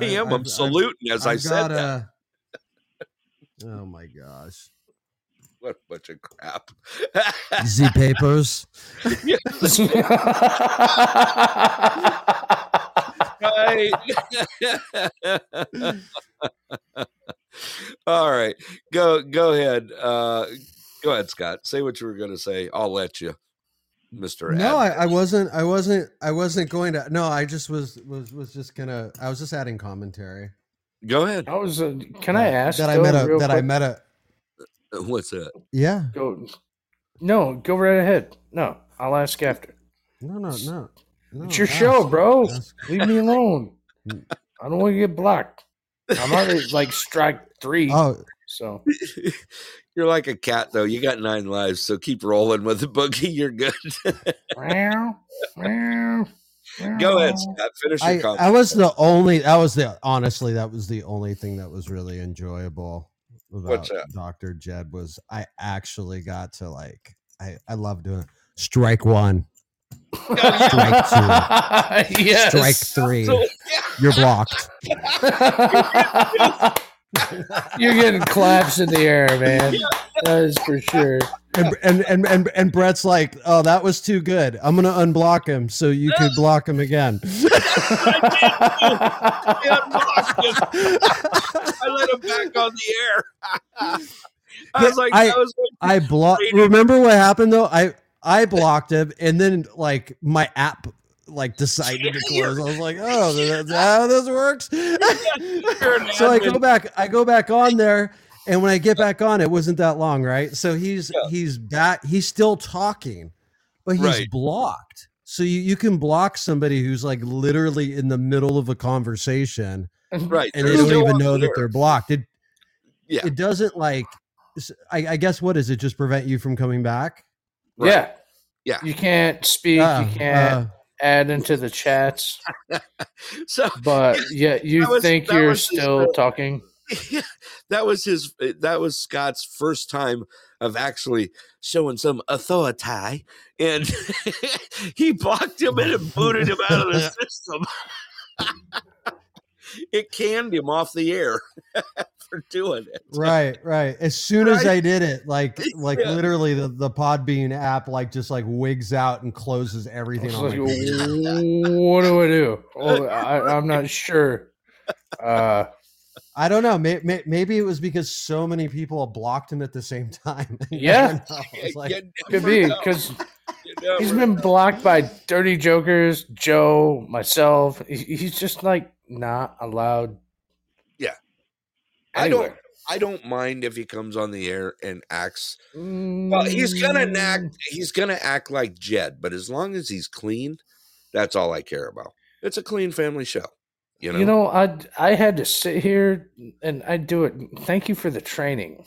am I've- i'm I've- saluting as i I've said got that a- Oh my gosh. what a bunch of crap Z papers. right. All right. Go go ahead. Uh go ahead, Scott. Say what you were gonna say. I'll let you, Mr. No, I, I wasn't. I wasn't. I wasn't going to. No, I just was. Was was just gonna. I was just adding commentary. go ahead. I was. Uh, can I ask that I met a real that I met a. What's that? Yeah. Go. No, go right ahead. No, I'll ask after. No, no, no. No It's oh, your ask, show, bro. ask. Leave me alone. I don't want to get blocked. I'm already like strike three. Oh, So You're like a cat though. You got nine lives, so keep rolling with the boogie. You're good. Meow, meow, go ahead, meow. Scott. Finish your I, comment. I was the only. That was the honestly. That was the only thing that was really enjoyable about? Doctor Jed was I actually got to like. I I love doing strike one, strike two, yes. strike three. So, You're blocked. You're getting claps in the air, man. That is for sure. and, and and and and Brett's like, "Oh, that was too good. I'm gonna unblock him so you could block him again." I let him back on the air. I was like, I- that was I blocked. Remember what happened though? I I blocked him, and then like my app like decided to close. I was like, "Oh, that's how this works." so I go back. I go back on there, and when I get back on, it wasn't that long, right? So he's Yeah. he's back. He's still talking, but he's Right. blocked. So you, you can block somebody who's like literally in the middle of a conversation Right. and they're they don't even know that they're blocked. It Yeah. it doesn't like I guess what does it just prevent you from coming back? Right. Yeah. Yeah. You can't speak. Ah, you can't uh, add into the chats. So But yeah, you was- think you're his, still uh, talking. that was his that was Scott's first time of actually showing some authority and he blocked him and booted him out of the system. it canned him off the air for doing it. right, right. As soon as I did it, like like Yeah. literally the, the Podbean app like just like wigs out and closes everything like, what do I do? Well, I, I'm not sure. Uh, I don't know. May, may, maybe it was because so many people blocked him at the same time. Yeah. never like, could be because he's been blocked by Dirty Jokers, Joe, myself. He- He's just like not allowed. I don't. I don't mind if he comes on the air and acts well, he's gonna Mm, act he's gonna act like Jed, but as long as he's clean, that's all I care about. It's a clean family show. You know, You know, I I had to sit here and I do it. Thank you for the training.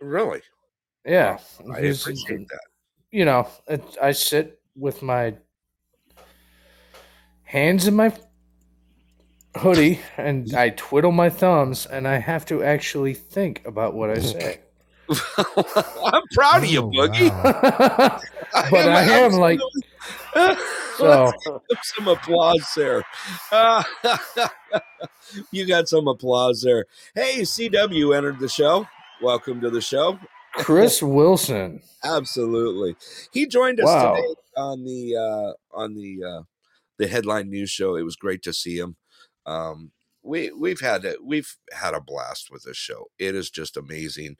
really. Yeah, I appreciate that. You know, it, I sit with my hands in my hoodie and I twiddle my thumbs, and I have to actually think about what I say. I'm proud of you, Oh, Boogie. wow. but I am like so. so. some applause there. Uh, you got some applause there. Hey, CW entered the show. Welcome to the show. Chris Wilson. Absolutely. He joined us Wow. today on the uh on the uh the headline news show. It was great to see him. Um we we've had a, we've had a blast with this show. It is just amazing.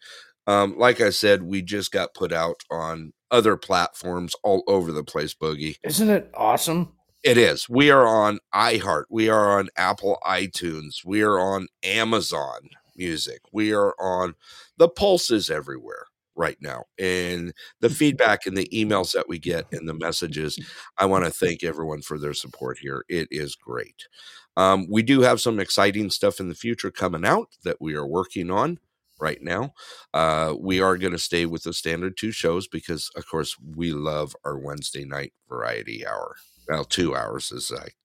Um like I said, we just got put out on other platforms all over the place, Boogie. Isn't it awesome? It is. We are on iHeart. We are on Apple iTunes. We are on Amazon Music. We are on the pulses everywhere right now. And the feedback and the emails that we get and the messages, I want to thank everyone for their support here. It is great. Um, we do have some exciting stuff in the future coming out that we are working on right now. Uh, we are going to stay with the standard two shows because, of course, we love our Wednesday night variety hour. Well two hours is like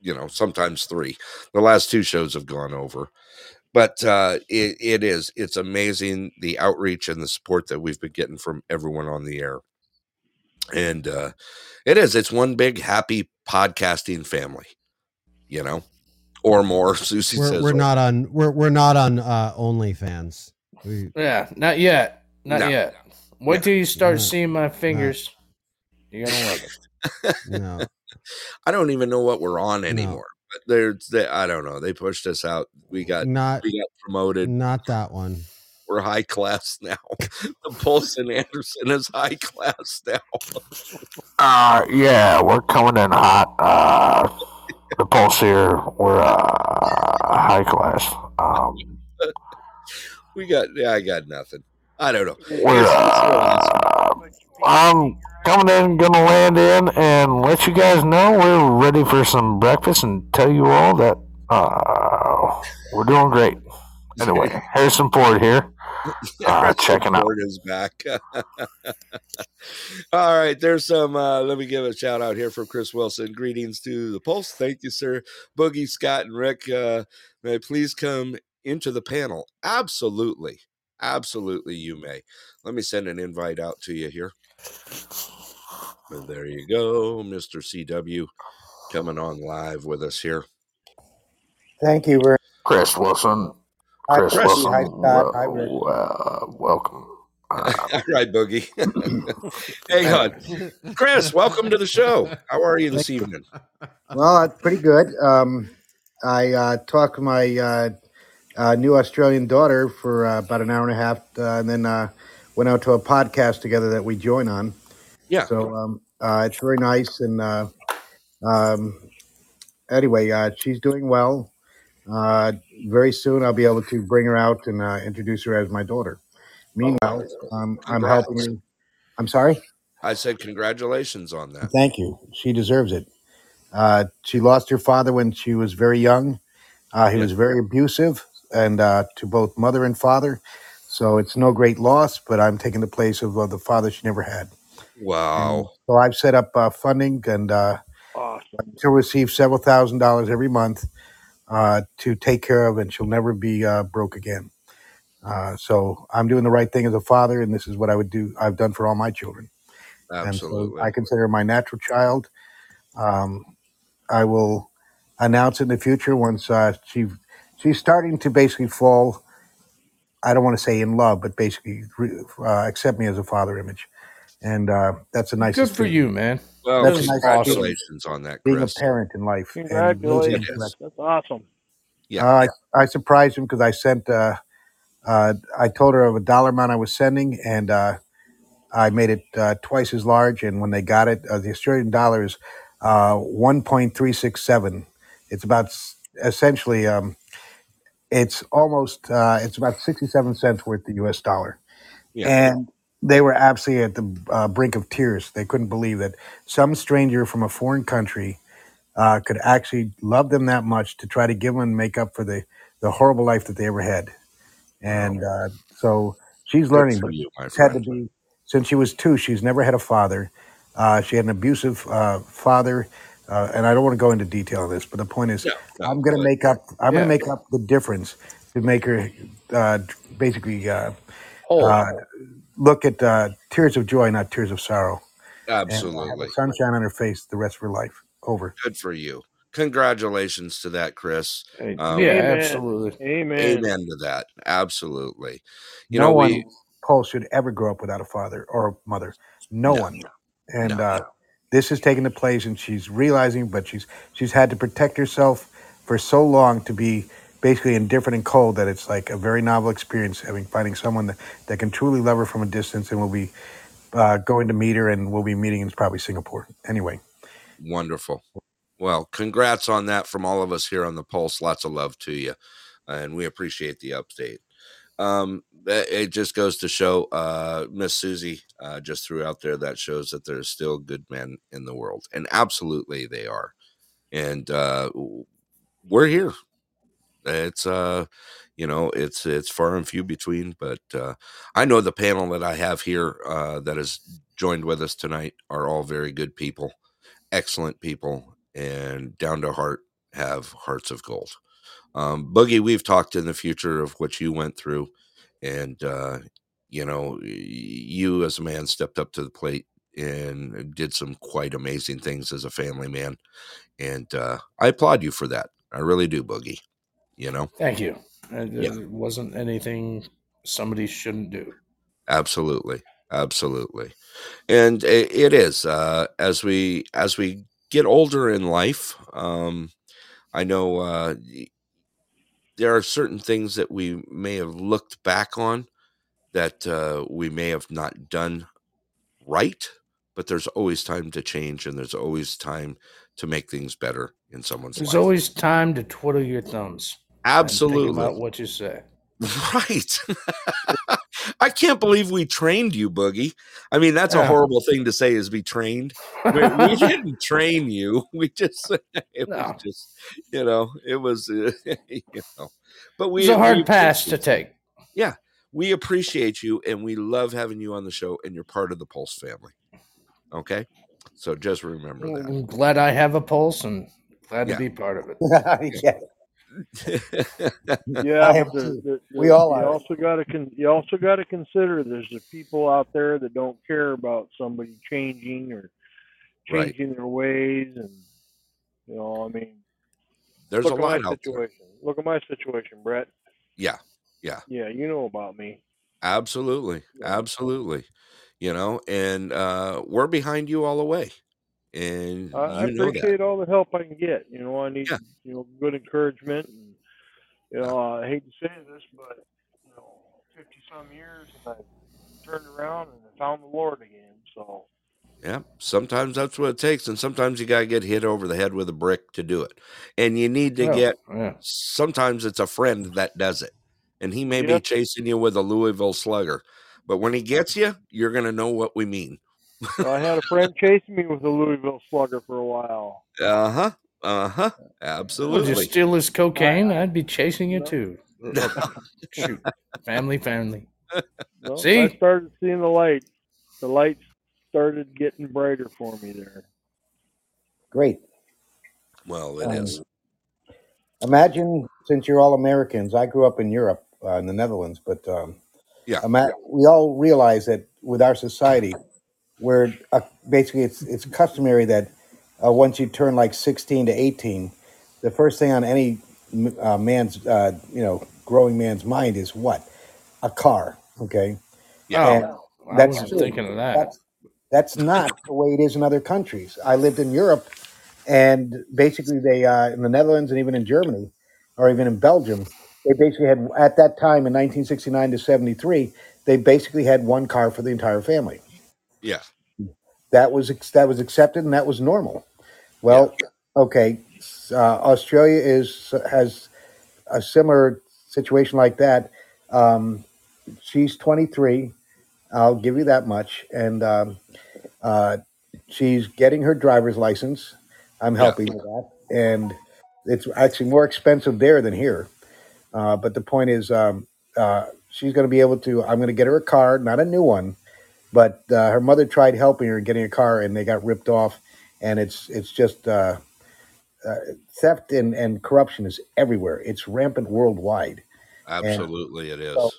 you know sometimes three. The last two shows have gone over. But uh it, it is it's amazing the outreach and the support that we've been getting from everyone on the air. And uh it is it's one big happy podcasting family you know or more susie we're, says we're not on we're we're not on uh OnlyFans. We, Yeah, not yet. Not No. yet. Wait No. till you start No. seeing my fingers. You're gonna love it. no. i don't even know what we're on No. anymore but there's they, i don't know they pushed us out we got Not we got promoted not that one. we're high class now. the Pulse and Anderson is high class now. Uh, yeah, we're coming in hot. Uh, the pulse here, we're uh, high class. Um, We got yeah, I got nothing. I don't know. we're, uh, I'm coming in, gonna land in, and let you guys know we're ready for some breakfast, and tell you all that uh, we're doing great. Anyway, Harrison Ford here. Uh, checking out. Ford is back. All right, there's some. Uh, let me give a shout out here from Chris Wilson. Greetings to the Pulse. Thank you, sir. Boogie, Scott, and Rick. Uh, may I please come into the panel? Absolutely, absolutely, you may. Let me send an invite out to you here. And there you go, Mr. CW, coming on live with us here. Thank you very Chris Wilson. Hi, Chris Chris. Wilson. Hi, Scott. Hi, Rick. uh, welcome. Uh, All right, Boogie. Hang on. Chris, welcome to the show. How are you this evening? Well, uh, pretty good. Um, I uh, talked to my uh, uh, new Australian daughter for uh, about an hour and a half, uh, and then uh, went out to a podcast together that we join on. Yeah. So um, uh, it's very nice, and uh, um, anyway, uh, she's doing well. Uh, very soon, I'll be able to bring her out and uh, introduce her as my daughter. Meanwhile, um, I'm Congrats. helping. I'm sorry. I said congratulations on that. Thank you. She deserves it. Uh, she lost her father when she was very young. Uh, he was very abusive, and uh, to both mother and father. So it's no great loss, but I'm taking the place of uh, the father she never had. Wow. so I've set up uh, funding, and uh, Awesome. she'll receive several thousand dollars every month uh, to take care of, and she'll never be uh, broke again. Uh, so I'm doing the right thing as a father, and this is what I would do. I've done for all my children, and so Absolutely. I consider her my natural child. Um, I will announce in the future once uh, she she's starting to basically fall. I don't want to say in love, but basically re- uh, accept me as a father image, and uh, that's the Good nicest for feeling. you, man. Well, That's That a nice congratulations on that, being a parent in life and raising It them Congratulations. is. correctly. That's awesome. Yeah. Uh, I, I surprised him because I sent. Uh, uh, I told her of a dollar amount I was sending, and uh, I made it uh, twice as large. And when they got it, uh, the Australian dollar is uh, one point three six seven. It's about s- essentially. Um, it's almost. Uh, it's about sixty seven cents worth the U.S. dollar, Yeah. and they were absolutely at the uh, brink of tears. They couldn't believe that some stranger from a foreign country uh, could actually love them that much to try to give them and make up for the, the horrible life that they ever had. And uh, so she's Good learning, for but you, my it's had to friend. be since she was two. She's never had a father. Uh, she had an abusive uh, father, uh, and I don't want to go into detail on this, but the point is, no, I'm going to but make up. I'm going Yeah. to make up the difference to make her uh, basically uh, Whole. Look at uh, tears of joy, not tears of sorrow, and have absolutely. a sunshine on her face the rest of her life. Over. Good for you. Congratulations to that, Chris. Hey, Um, yeah, Amen. absolutely. Amen. amen to that. Absolutely. You no know, one, we Paul, should ever grow up without a father or a mother. No no, one. And no. uh, this is taking the place, and she's realizing, but she's she's had to protect herself for so long to be basically indifferent and cold that it's like a very novel experience having finding someone that, that can truly love her from a distance, and will be uh, going to meet her, and we'll be meeting in probably Singapore. Anyway, Wonderful. Well, congrats on that from all of us here on the Pulse. Lots of love to you, and we appreciate the update. Um, it it just goes to show, uh, Miss Susie uh, just threw out there that shows that there's still good men in the world, and absolutely they are. And uh, we're here. It's uh, you know, it's it's far and few between, but uh, I know the panel that I have here uh, that has joined with us tonight are all very good people, excellent people, and down to heart have hearts of gold. Um, Boogie, we've talked in the future of what you went through, and uh, you know, you as a man stepped up to the plate and did some quite amazing things as a family man, and uh, I applaud you for that. I really do, Boogie. You know, Thank you. It, yeah, it wasn't anything somebody shouldn't do. absolutely, absolutely, and it, it is uh, as we as we get older in life. Um, I know uh, there are certain things that we may have looked back on that uh, we may have not done right, but there's always time to change and there's always time to make things better in someone's There's life. always time to twiddle your thumbs Absolutely. about what you say. Right. I can't believe we trained you, Boogie. I mean, that's a horrible thing to say is be trained. We, we didn't train you. We just, it was just, you know, it was, uh, you know, but we, was a we hard pass to take. Yeah. We appreciate you and we love having you on the show and you're part of the Pulse family. Okay. So just remember that. I'm glad I have a pulse and glad Yeah. to be part of it. yeah, Yeah, I but am the, too. the, the, We all you are. also got to con- you also got to consider there's the people out there that don't care about somebody changing or right. changing their ways, and you know, I mean, There's a look at my lot out there. Look at my situation, Brett. Yeah. Yeah. Yeah, you know about me. Absolutely. Yeah. Absolutely. You know, and uh, we're behind you all the way. And I, I you know that. appreciate all the help I can get. You know, I need Yeah. you know good encouragement, and you know, I hate to say this, but you know, fifty some years, and I turned around and I found the Lord again. So Yeah, sometimes that's what it takes, and sometimes you gotta get hit over the head with a brick to do it. And you need to Oh, get. yeah. Sometimes it's a friend that does it, and he may be chasing you with a Louisville Slugger, but when he gets you, you're gonna know what we mean. So I had a friend chasing me with a Louisville Slugger for a while. Uh huh. Uh huh. Absolutely. Would you steal his cocaine? I'd be chasing you No. too. Shoot, family, family. No, See? I started seeing the light. The lights started getting brighter for me there. Great. Well, it Um, is. Imagine, since you're all Americans, I grew up in Europe, uh, in the Netherlands, but um, Yeah. ima- we all realize that with our society, where uh, basically it's it's customary that uh, once you turn like 16 to 18, the first thing on any uh, man's, uh, you know, growing man's mind is what? A car. Okay. Yeah. And I that's wasn't true. thinking of that. That's that's not the way it is in other countries. I lived in Europe, and basically they uh, in the Netherlands and even in Germany, or even in Belgium, they basically had at that time in 1969 to 73, they basically had one car for the entire family. Yeah. That was that was accepted and that was normal. Yeah. Well, okay, uh, Australia is has a similar situation like that. Um, she's 23. I'll give you that much, and um, uh, she's getting her driver's license. I'm Yeah. helping with that, and it's actually more expensive there than here. Uh, but the point is, um, uh, she's going to be able to. I'm going to get her a car, not a new one, but uh, her mother tried helping her getting a car, and they got ripped off. And it's it's just uh, uh, theft and, and corruption is everywhere. It's rampant worldwide. And Absolutely, it is. so,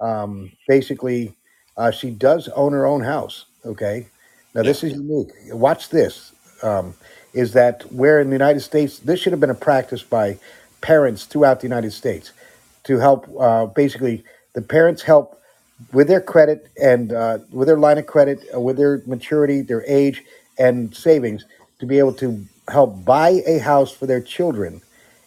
um, basically, uh, she does own her own house. Okay, now Yeah. this is unique. Watch this. Um, is that where in the United States this should have been a practice by parents throughout the United States to help. Uh, basically, the parents help with their credit and uh, with their line of credit, uh, with their maturity, their age, and savings to be able to help buy a house for their children,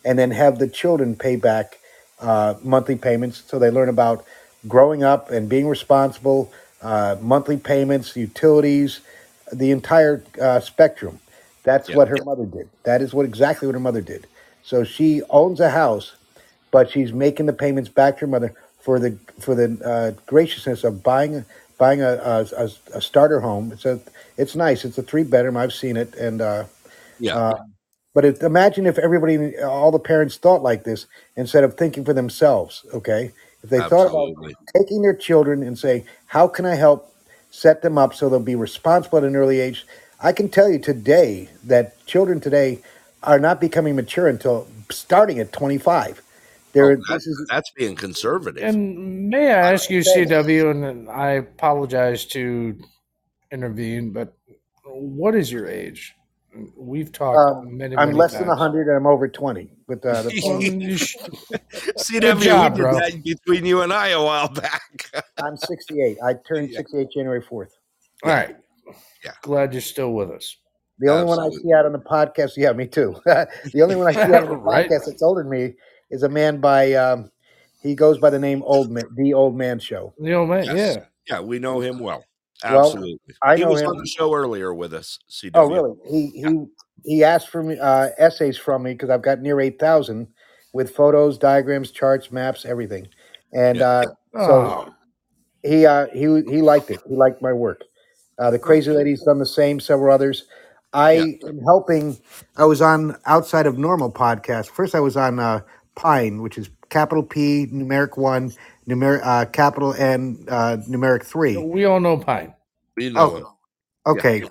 and then have the children pay back uh, monthly payments so they learn about growing up and being responsible, uh, monthly payments, utilities, the entire uh, spectrum. That's Yeah. what her mother did. That is what exactly what her mother did. So she owns a house, but she's making the payments back to her mother for the for the uh, graciousness of buying buying a, a, a, a starter home. It's a it's nice. It's a three bedroom. I've seen it, and uh, Yeah. uh, but it, imagine if everybody, all the parents thought like this instead of thinking for themselves. Okay, if they thought about taking their children and saying, "How can I help set them up so they'll be responsible at an early age?" I can tell you today that children today are not becoming mature until starting at 25. Oh, They're that, this is that's being conservative. And may I ask you, CW, and I apologize to intervene, but what is your age? We've talked um, many, I'm many less than times. 100 and I'm over 20. But uh, the Well, sh- CW, good we job, did bro. that between you and I a while back. I'm 68. I turned yeah. 68 January 4th. All Yeah. right. Yeah. Glad you're still with us. The only one I see out on the podcast, yeah, me too. the only one I see out on the right? podcast that's older than me is a man by, um, he goes by the name Old Man, The Old Man Show. The old man, Yes. yeah. Yeah, we know him well. Well, Absolutely. I He know was him. on the show earlier with us, CW. Oh, really? He Yeah. he he asked for me uh, essays from me because I've got near eight thousand with photos, diagrams, charts, maps, everything. And Yeah. uh, so Oh, he uh, he he liked it. He liked my work. Uh, the crazy lady's done the same. Several others. Yeah. I am helping. I was on outside of normal podcast. First, I was on uh, Pine, which is capital P, numeric one, numeric uh, capital N, uh, numeric three. we all know Pine. We know him. Oh, Yeah. okay.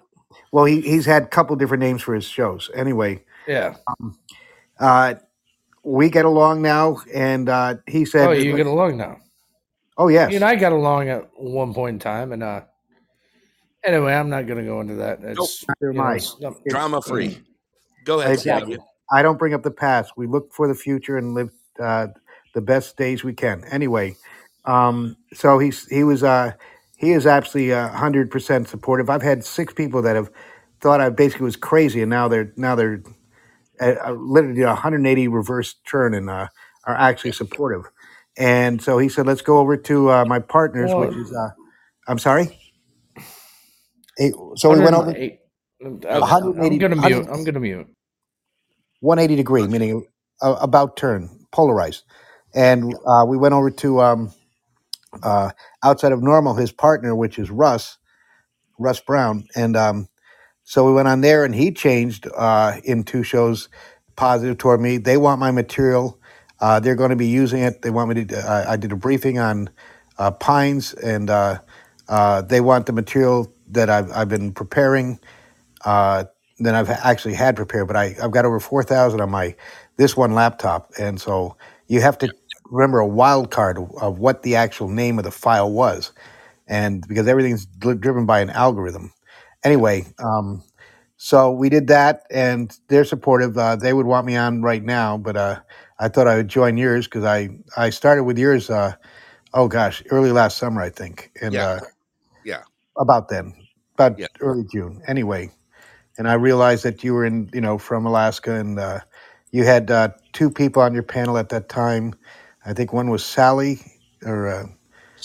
Well, he he's had a couple different names for his shows. Anyway, Yeah. uh, we get along now, and uh, he said, Oh, you get along now. "Oh yes, You and I got along at one point in time, and uh, anyway, I'm not going to go into that. It's neither you am know, I." it's not, It's, Drama free. Go ahead, exactly. CW. I don't bring up the past. We look for the future and live uh, the best days we can. Anyway, um, so he's he was uh, he is absolutely hundred percent supportive. I've had six people that have thought I basically was crazy, and now they're now they're uh, uh, literally a 180 reverse turn and uh, are actually supportive. And so he said, "Let's go over to uh, my partners, which is uh, I'm sorry." Hey, So we went over 108. I'm, I'm 180, going to 100, mute. I'm going to mute. 180 degree, meaning uh, about turn, polarized. And uh, we went over to um, uh, outside of normal, his partner, which is Russ, Russ Brown, and um, so we went on there, and he changed uh, in two shows, positive toward me. They want my material. Uh, they're going to be using it. They want me to. Uh, I did a briefing on uh, pines, and uh, uh, they want the material that I've, I've been preparing. Than I've actually had prepared, but I, I've got over four thousand on my this one laptop, and so you have to remember a wild card of, of what the actual name of the file was, and because everything's dri- driven by an algorithm. Anyway, um, so we did that, and they're supportive. Uh, they would want me on right now, but uh, I thought I would join yours because I I started with yours. Uh, oh gosh, early last summer, I think, and Yeah. uh, Yeah. about then, about Yeah. early June. Anyway, and I realized that you were in, you know, from Alaska, and uh, you had uh, two people on your panel at that time. I think one was Sally, or uh,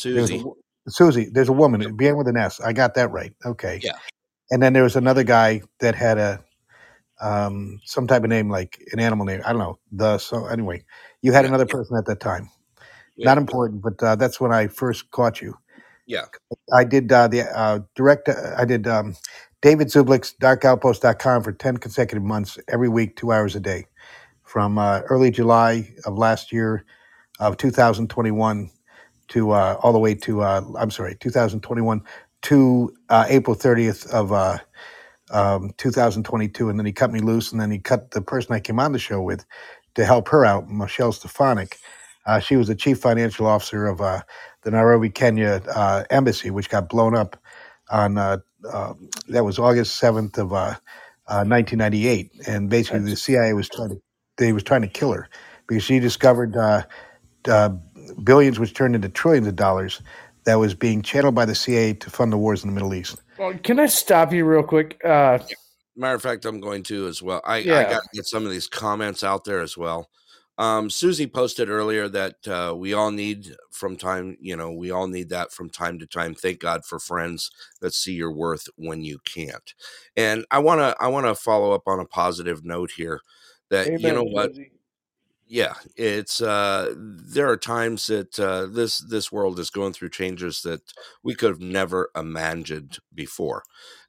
there a, Susie. Susie. There's a woman. It began with an S. I got that right. Okay. Yeah. And then there was another guy that had a um, some type of name, like an animal name. I don't know. The so anyway, you had Yeah. another person at that time. Yeah. Not important, but uh, that's when I first caught you. Yeah. I did uh, the uh, direct. Uh, I did um, David Zublick's DarkOutpost.com for ten consecutive months, every week, two hours a day, from uh, early July of last year of 2021 to uh, all the way to uh, I'm sorry, 2021 to uh, April 30th of uh, um, 2022, and then he cut me loose, and then he cut the person I came on the show with to help her out, Michelle Stefanik. Uh, she was the chief financial officer of uh, the Nairobi, Kenya uh, embassy, which got blown up on uh, uh, that was August 7th of uh, uh, 1998, and basically the CIA was trying to they was trying to kill her because she discovered uh, uh, billions, which turned into trillions of dollars, that was being channeled by the CIA to fund the wars in the Middle East. Well, can I stop you real quick? Uh, Matter of fact, I'm going to as well. I, I Yeah. got to get some of these comments out there as well. Um, Susie posted earlier that uh, we all need from time, you know, we all need that from time to time. Thank God for friends that see your worth when you can't. And I want to, I want to follow up on a positive note here. That you Amen, know what, Susie. yeah it's uh there are times that uh this this world is going through changes that we could have never imagined before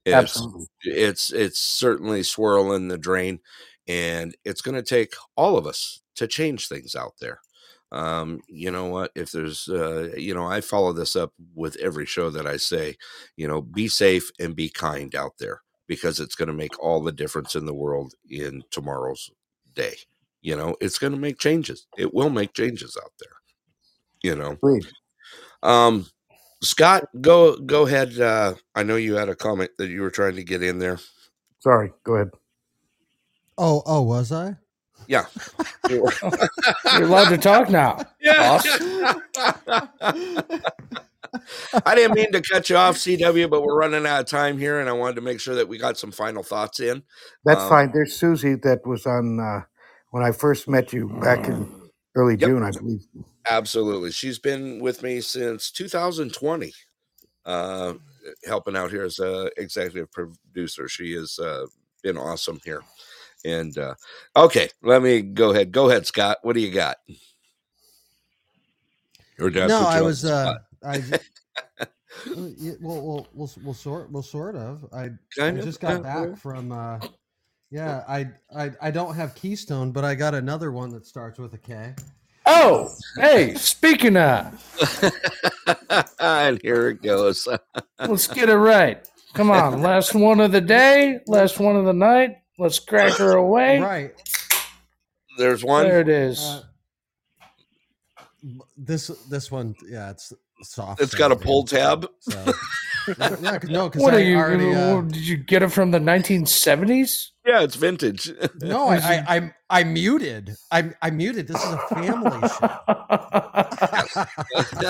it's Absolutely. it's it's certainly swirling the drain and it's going to take all of us to change things out there um you know what if there's uh you know i follow this up with every show that i say you know be safe and be kind out there because it's going to make all the difference in the world in tomorrow's day you know it's going to make changes it will make changes out there you know Agreed. um scott go go ahead uh i know you had a comment that you were trying to get in there Sorry. Go ahead. Oh, oh, was I? yeah you're allowed to talk now. yeah Boss. i didn't mean to cut you off cw but we're running out of time here and i wanted to make sure that we got some final thoughts in That's Um, fine. There's Susie that was on uh, when I first met you back in early Yep. June, I believe. Absolutely. She's been with me since 2020, uh, helping out here as a executive producer. She has uh, been awesome here. And uh, okay, let me go ahead. Go ahead, Scott. What do you got? Or did I no, put I was. Uh, spot? I. j- yeah, well, well, well, s- well, sort, well, sort of. I, I Kind of, just yeah, got back yeah. from. Uh, yeah, I, I, I don't have Keystone, but I got another one that starts with a K. Oh, hey, speaking of, and here it goes. let's get it right. Come on, last one of the day, last one of the night. Let's crack her away. Right. There's one. There it is. Uh, this this one, yeah, it's soft. It's got a pull tab. So. yeah, 'cause- no, because what I are you? already. Uh, did you get it from the 1970s? Yeah, it's vintage. no, I, I, I, I muted. I, I muted. This is a family show.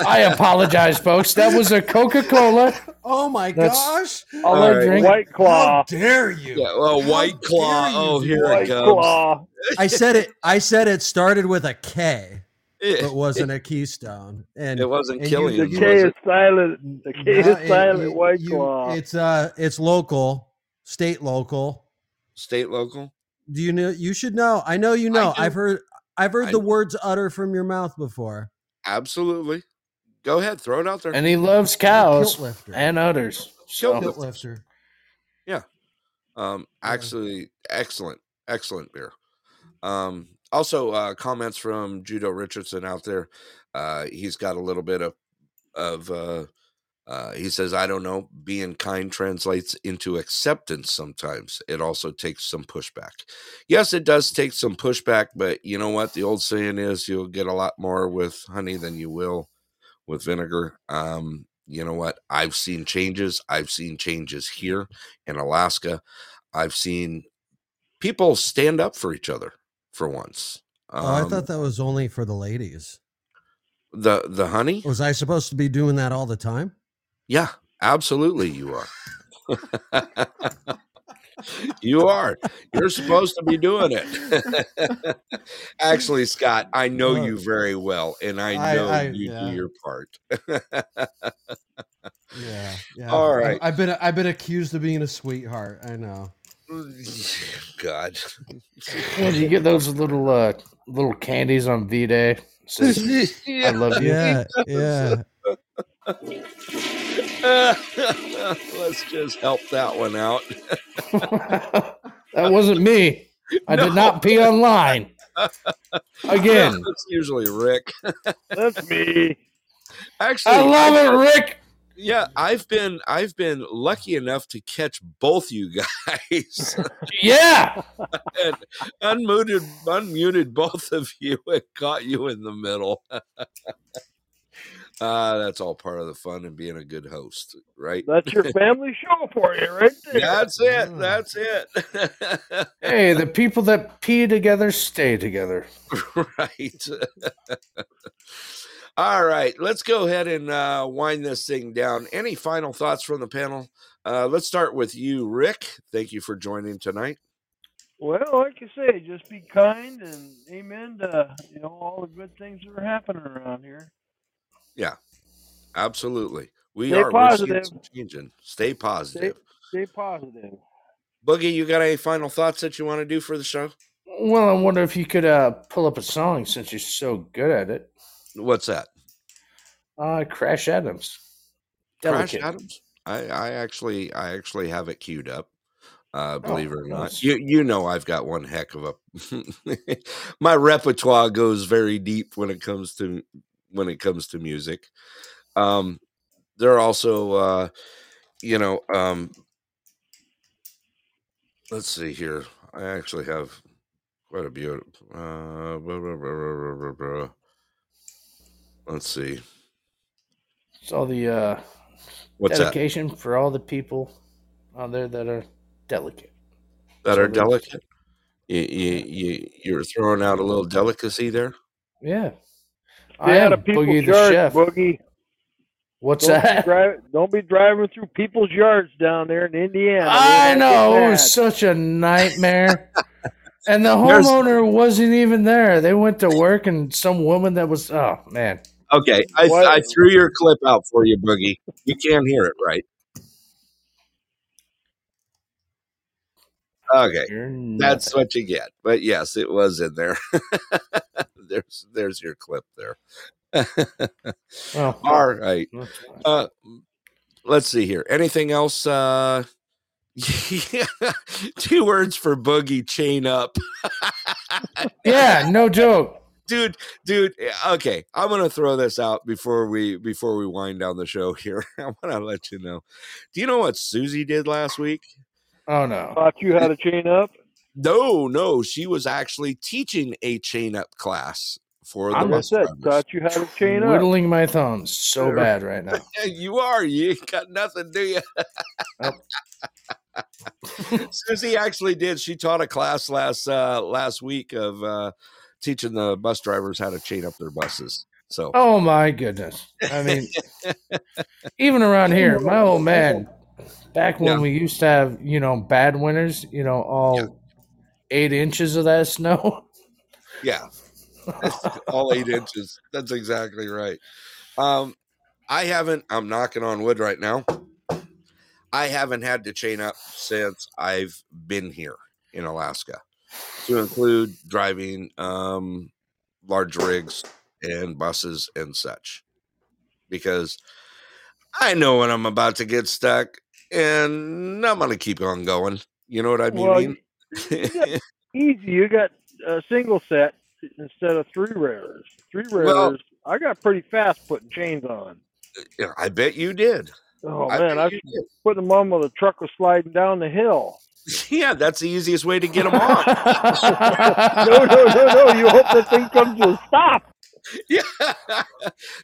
I apologize, folks. That was a Coca Cola. Oh my That's gosh! all All I right. drink. White How Claw. dare you? yeah, well, How White Claw. you Oh, here White it comes. Claw. I said it. I said it started with a K, It, but wasn't a keystone. And it wasn't and you- killing The him, K was is it? silent. The K No, is it- silent. you- White you- Claw. It's uh, it's local, state local. State local. Do you know? You should know. I know you know. I've heard. I've heard I the words utter from your mouth before. Absolutely. Go ahead, throw it out there. And he loves cows and udders. So Tilt lifter. Um, Yeah. actually, excellent, excellent beer. Um, also, uh, comments from Judo Richardson out there. Uh, he's got a little bit of, of, uh, uh, he says, I don't know, being kind translates into acceptance sometimes. It also takes some pushback. Yes, it does take some pushback, but you know what? The old saying is you'll get a lot more with honey than you will with vinegar. Um, you know what? I've seen changes. I've seen changes here in Alaska. I've seen people stand up for each other for once. Um, Oh, I thought that was only for the ladies. the the honey. Was I supposed to be doing that all the time? Yeah, absolutely, you are. you are. You're supposed to be doing it. Actually, Scott, I know Uh, you very well, and I I- know I- you yeah. do your part. Yeah, yeah. All I've- I've been I've been accused of being a sweetheart. I know. God. Yeah, you get those little uh, little candies on V Day. Says, I love you. Yeah, yeah. Let's just help that one out. that wasn't me. I did not pee online. Again. It's usually Rick. That's me. Actually, I love it, Rick. Yeah, I've been I've been lucky enough to catch both you guys Yeah. and unmuted unmuted both of you and caught you in the middle. uh that's all part of the fun and being a good host, right? That's your family show for you, right there. That's it. That's it. Hey, the people that pee together stay together. right. All right, let's go ahead and uh, wind this thing down. Any final thoughts from the panel? Uh, let's start with you, Rick. Thank you for joining tonight. Well, like you say, just be kind and amen to you know all the good things that are happening around here. Yeah, absolutely. We Stay are we're positive. changing. Stay positive. Stay positive. Boogie, you got any final thoughts that you want to do for the show? Well, I wonder if you could uh, pull up a song since you're so good at it. What's that? Uh, Crash Adams. Crash Adams? I, I actually I actually have it queued up. Uh, believe it or not, nice. you you know I've got one heck of a my repertoire goes very deep when it comes to when it comes to music. Um, there are also uh, you know um, let's see here. I actually have quite a beautiful. Uh, blah, blah, blah, blah, blah, blah, blah. Let's see. It's all the uh, What's that? for all the people out there that are delicate. that So are delicate. You, you, you, you're throwing out a little delicacy there. Yeah. Stay I out am of people's Boogie the yards, Chef. Boogie. What's don't that? Be dri- don't be driving through people's yards down there in Indiana. I know. It was such a nightmare. and the There's- homeowner wasn't even there. They went to work, and some woman that was, oh, man. Okay, I, I threw your clip out for you, Boogie. You can't hear it, right? Okay, that's what you get. But yes, it was in there. there's there's your clip there. Well, All right. Uh, let's see here. Anything else? Uh, two words for Boogie. Chain up. yeah, no joke. Dude dude eh, okay i'm gonna throw this out before we before we wind down the show here i want to let you know do you know what susie did last week Oh, no. Taught you how to chain up. no no she was actually teaching a chain up class for the I'm Like said, drivers. taught you how to chain up. Whittling my thumbs so Sure. bad right now. You are you ain't got nothing do you Nope. susie actually did she taught a class last uh last week of uh teaching the bus drivers how to chain up their buses so Oh, my goodness. I mean, even around here, my old man, back when Yeah. we used to have, you know, bad winters, you know, all Yeah. eight inches of that snow. Yeah. All eight inches. That's exactly right. Um, I haven't, I'm knocking on wood right now. I haven't had to chain up since I've been here in Alaska to include driving um, large rigs and buses and such because I know when I'm about to get stuck and I'm gonna keep on going. You know what I mean? Well, you, you easy. You got a single set instead of three rares. Three rares. Well- I got pretty fast putting chains on. I bet you did. Oh I man, I you did. put them on while the truck was sliding down the hill. Yeah, that's the easiest way to get them on. no, no, no, no. You hope the thing comes to a stop. yeah.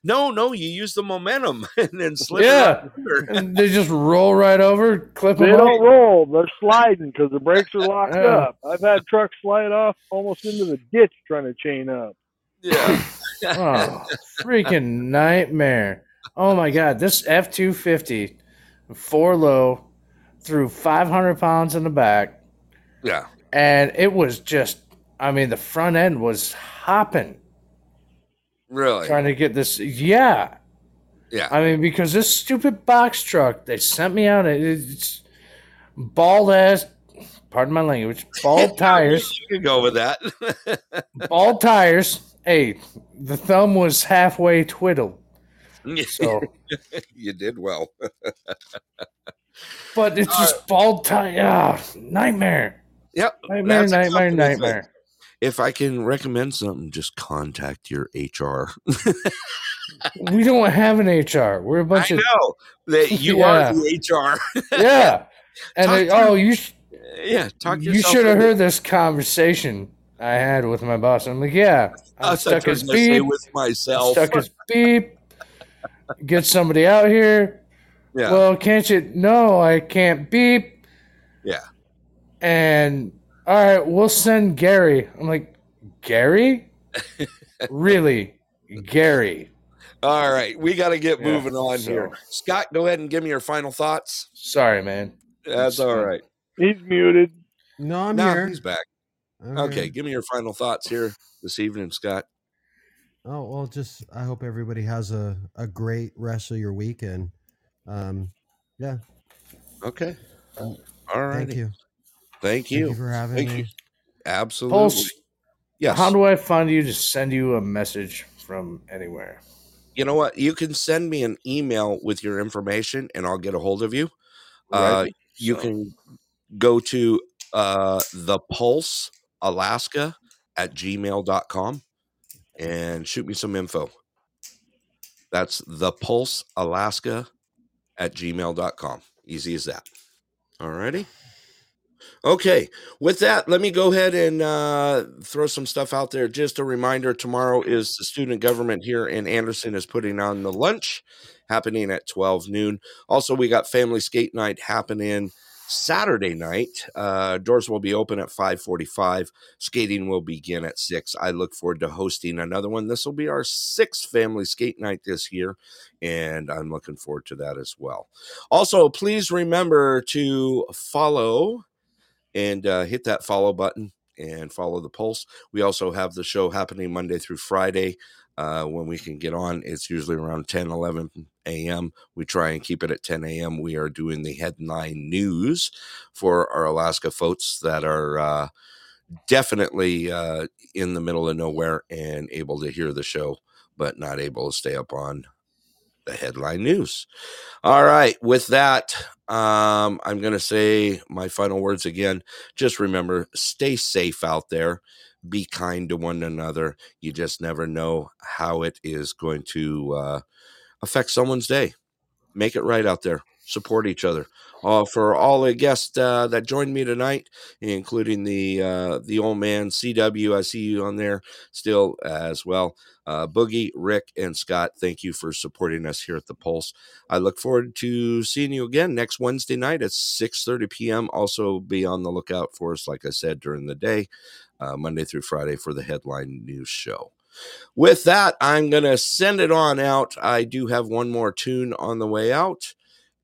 No, no, you use the momentum and then slip Yeah. and they just roll right over, clip They them don't up. roll. They're sliding because the brakes are locked Yeah. up. I've had trucks slide off almost into the ditch trying to chain up. Yeah. Oh, freaking nightmare. Oh my god, this F two fifty four low threw five hundred pounds in the back Yeah. and it was just I mean the front end was hopping Really? trying to get this yeah. Yeah. I mean because this stupid box truck they sent me out it's bald ass pardon my language, bald tires. You can go with that. bald tires. Hey, the thumb was halfway twiddled. So you did well. But it's just bald tire. Ah, nightmare. Yep. Nightmare, nightmare, thing. nightmare. If I can recommend something, just contact your HR. We don't have an HR. We're a I bunch of know that you Yeah. are the HR. yeah. And Talk they, to- oh, you sh- yeah, talk you should have heard this conversation I had with my boss. I'm like, yeah, I'm stuck as beep. with myself. Stuck as beep. Get somebody out here. Yeah. Well, can't you? No, I can't beep. Yeah. And all right, we'll send Gary. I'm like, Gary? really? Gary? All right, we got to get Yeah, moving on so- here. Scott, go ahead and give me your final thoughts. Sorry, man. That's It's all fine. right. He's muted. No, I'm No, here. he's back. I'm Okay, here. give me your final thoughts here this evening, Scott. Oh well, just I hope everybody has a, a great rest of your weekend. Um, yeah. Okay. All right. Thank you. Thank you. Thank you for having Thank me. you. Absolutely. Pulse, yes. how do I find you to send you a message from anywhere? you know what? You can send me an email with your information and I'll get a hold of you. Uh, Right. you So- can go to uh, the pulse alaska at gmail.com and shoot me some info. That's the pulse alaska at gmail.com. Easy as that. All righty. Okay, with that, let me go ahead and uh, throw some stuff out there. Just a reminder tomorrow is the student government here in Anderson is putting on the lunch happening at 12 noon. Also, we got family skate night happening Saturday night. Uh, doors will be open at 545. Skating will begin at 6. I look forward to hosting another one. This will be our sixth family skate night this year, and I'm looking forward to that as well. Also, please remember to follow and uh, hit that follow button and follow the pulse. We also have the show happening Monday through Friday. Uh, when we can get on, it's usually around 10, 11 a.m. We try and keep it at 10 a.m. We are doing the headline news for our Alaska folks that are uh, definitely uh, in the middle of nowhere and able to hear the show, but not able to stay up on the headline news. All right. With that, um, I'm going to say my final words again. Just remember stay safe out there, be kind to one another. You just never know how it is going to uh, affect someone's day. Make it right out there. Support each other. Uh, for all the guests uh, that joined me tonight, including the uh, the old man CW, I see you on there still as well. Uh, Boogie, Rick, and Scott, thank you for supporting us here at the Pulse. I look forward to seeing you again next Wednesday night at 6:30 p.m. Also, be on the lookout for us, like I said, during the day, uh, Monday through Friday for the headline news show. With that, I'm gonna send it on out. I do have one more tune on the way out,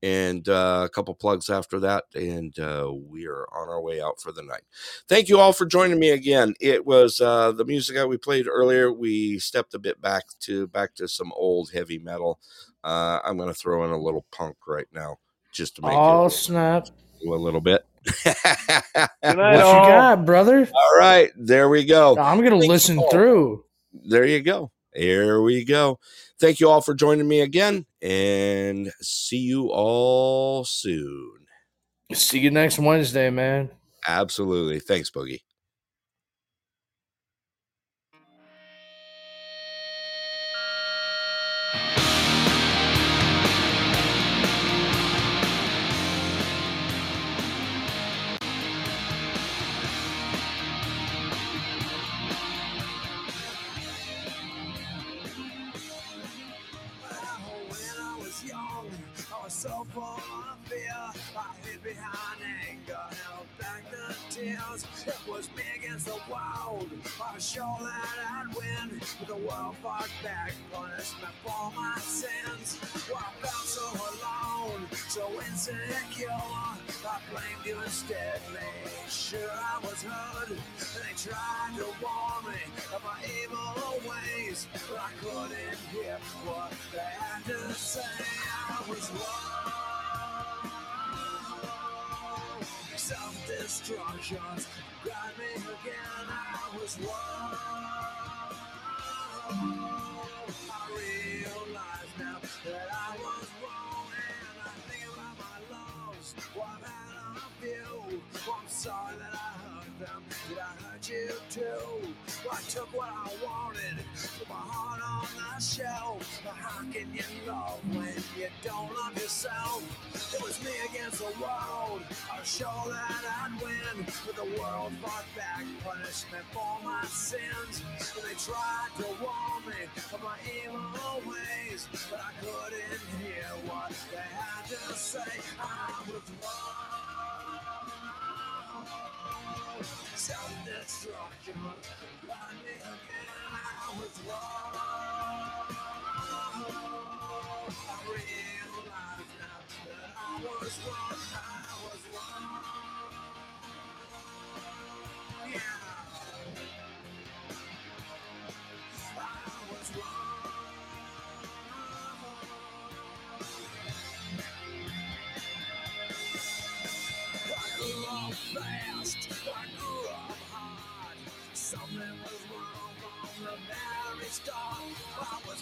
and uh, a couple plugs after that, and uh, we are on our way out for the night. Thank you all for joining me again. It was uh, the music that we played earlier. We stepped a bit back to back to some old heavy metal. Uh, I'm going to throw in a little punk right now, just to make Oh it snap! a little bit. Good What night, you got, brother? all right, there we go. I'm gonna Thanks, listen Paul. through. There you go. Here we go. Thank you all for joining me again and see you all soon. See you next Wednesday, man. Absolutely. Thanks, Boogie. Sure that I'd win. The world fought back, punishment for my sins. Well, I felt so alone, so insecure. I blamed you instead, made sure I was heard. They tried to warn me of my evil ways, but I couldn't hear what they had to say. I was wrong. Self-destruction's got me again. I was wrong. I realize now that I was wrong, and I think about my loves. Well, I've had a few. I'm sorry that I hurt them. Did I hurt you too? I took what I wanted, put my heart on the shelf. But how can you love when you don't love yourself? It was me against the world. I sure that I'd win, but the world fought back, punishment for my sins. And they tried to warn me of my evil ways, but I couldn't hear what they had to say. I was wrong. Self-destruction, got me again. I was wrong. I realize now that I was wrong.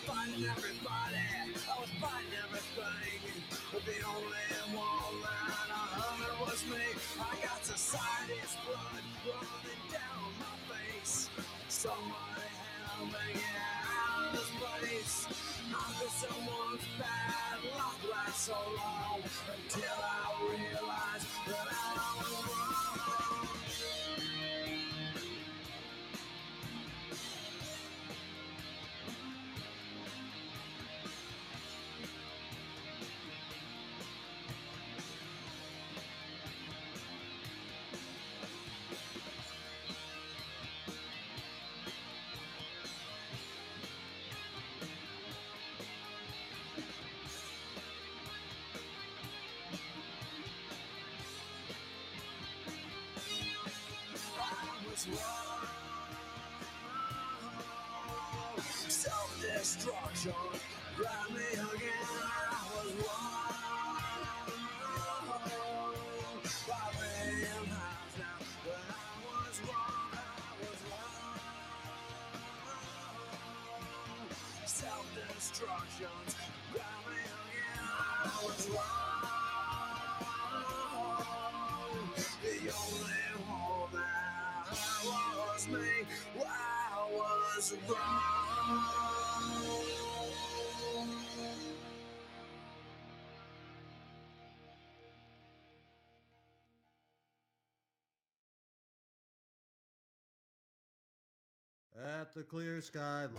Fighting everybody, I was fighting everything. But the only one that I heard was me. I got society's blood running down my face. Somebody get out of this place. Under someone's bad luck lasts so long until I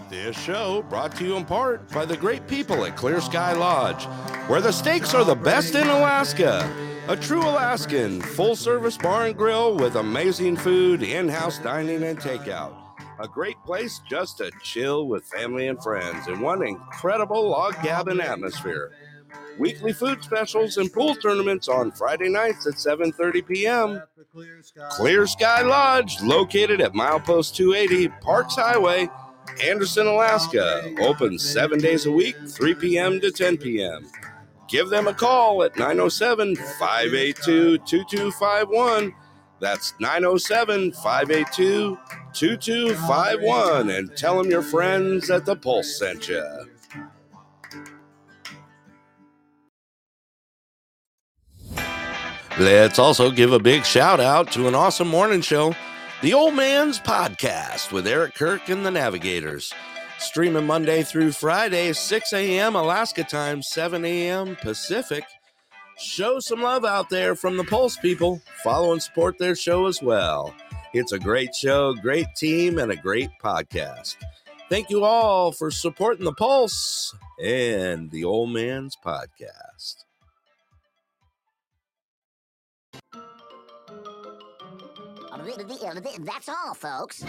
This show brought to you in part by the great people at Clear Sky Lodge, where the steaks are the best in Alaska. A true Alaskan full service bar and grill with amazing food, in house dining, and takeout. A great place just to chill with family and friends in one incredible log cabin atmosphere. Weekly food specials and pool tournaments on Friday nights at 7:30 p.m. Clear Sky Lodge, located at Milepost 280 Parks Highway, Anderson, Alaska. Open seven days a week, 3 p.m. to 10 p.m. Give them a call at 907 582 2251. That's 907 582 2251 and tell them your friends at the Pulse sent you. Let's also give a big shout out to an awesome morning show, The Old Man's Podcast with Eric Kirk and the Navigators. Streaming Monday through Friday, 6 a.m. Alaska time, 7 a.m. Pacific. Show some love out there from the Pulse people. Follow and support their show as well. It's a great show, great team, and a great podcast. Thank you all for supporting the Pulse and the Old Man's Podcast. That's all, folks.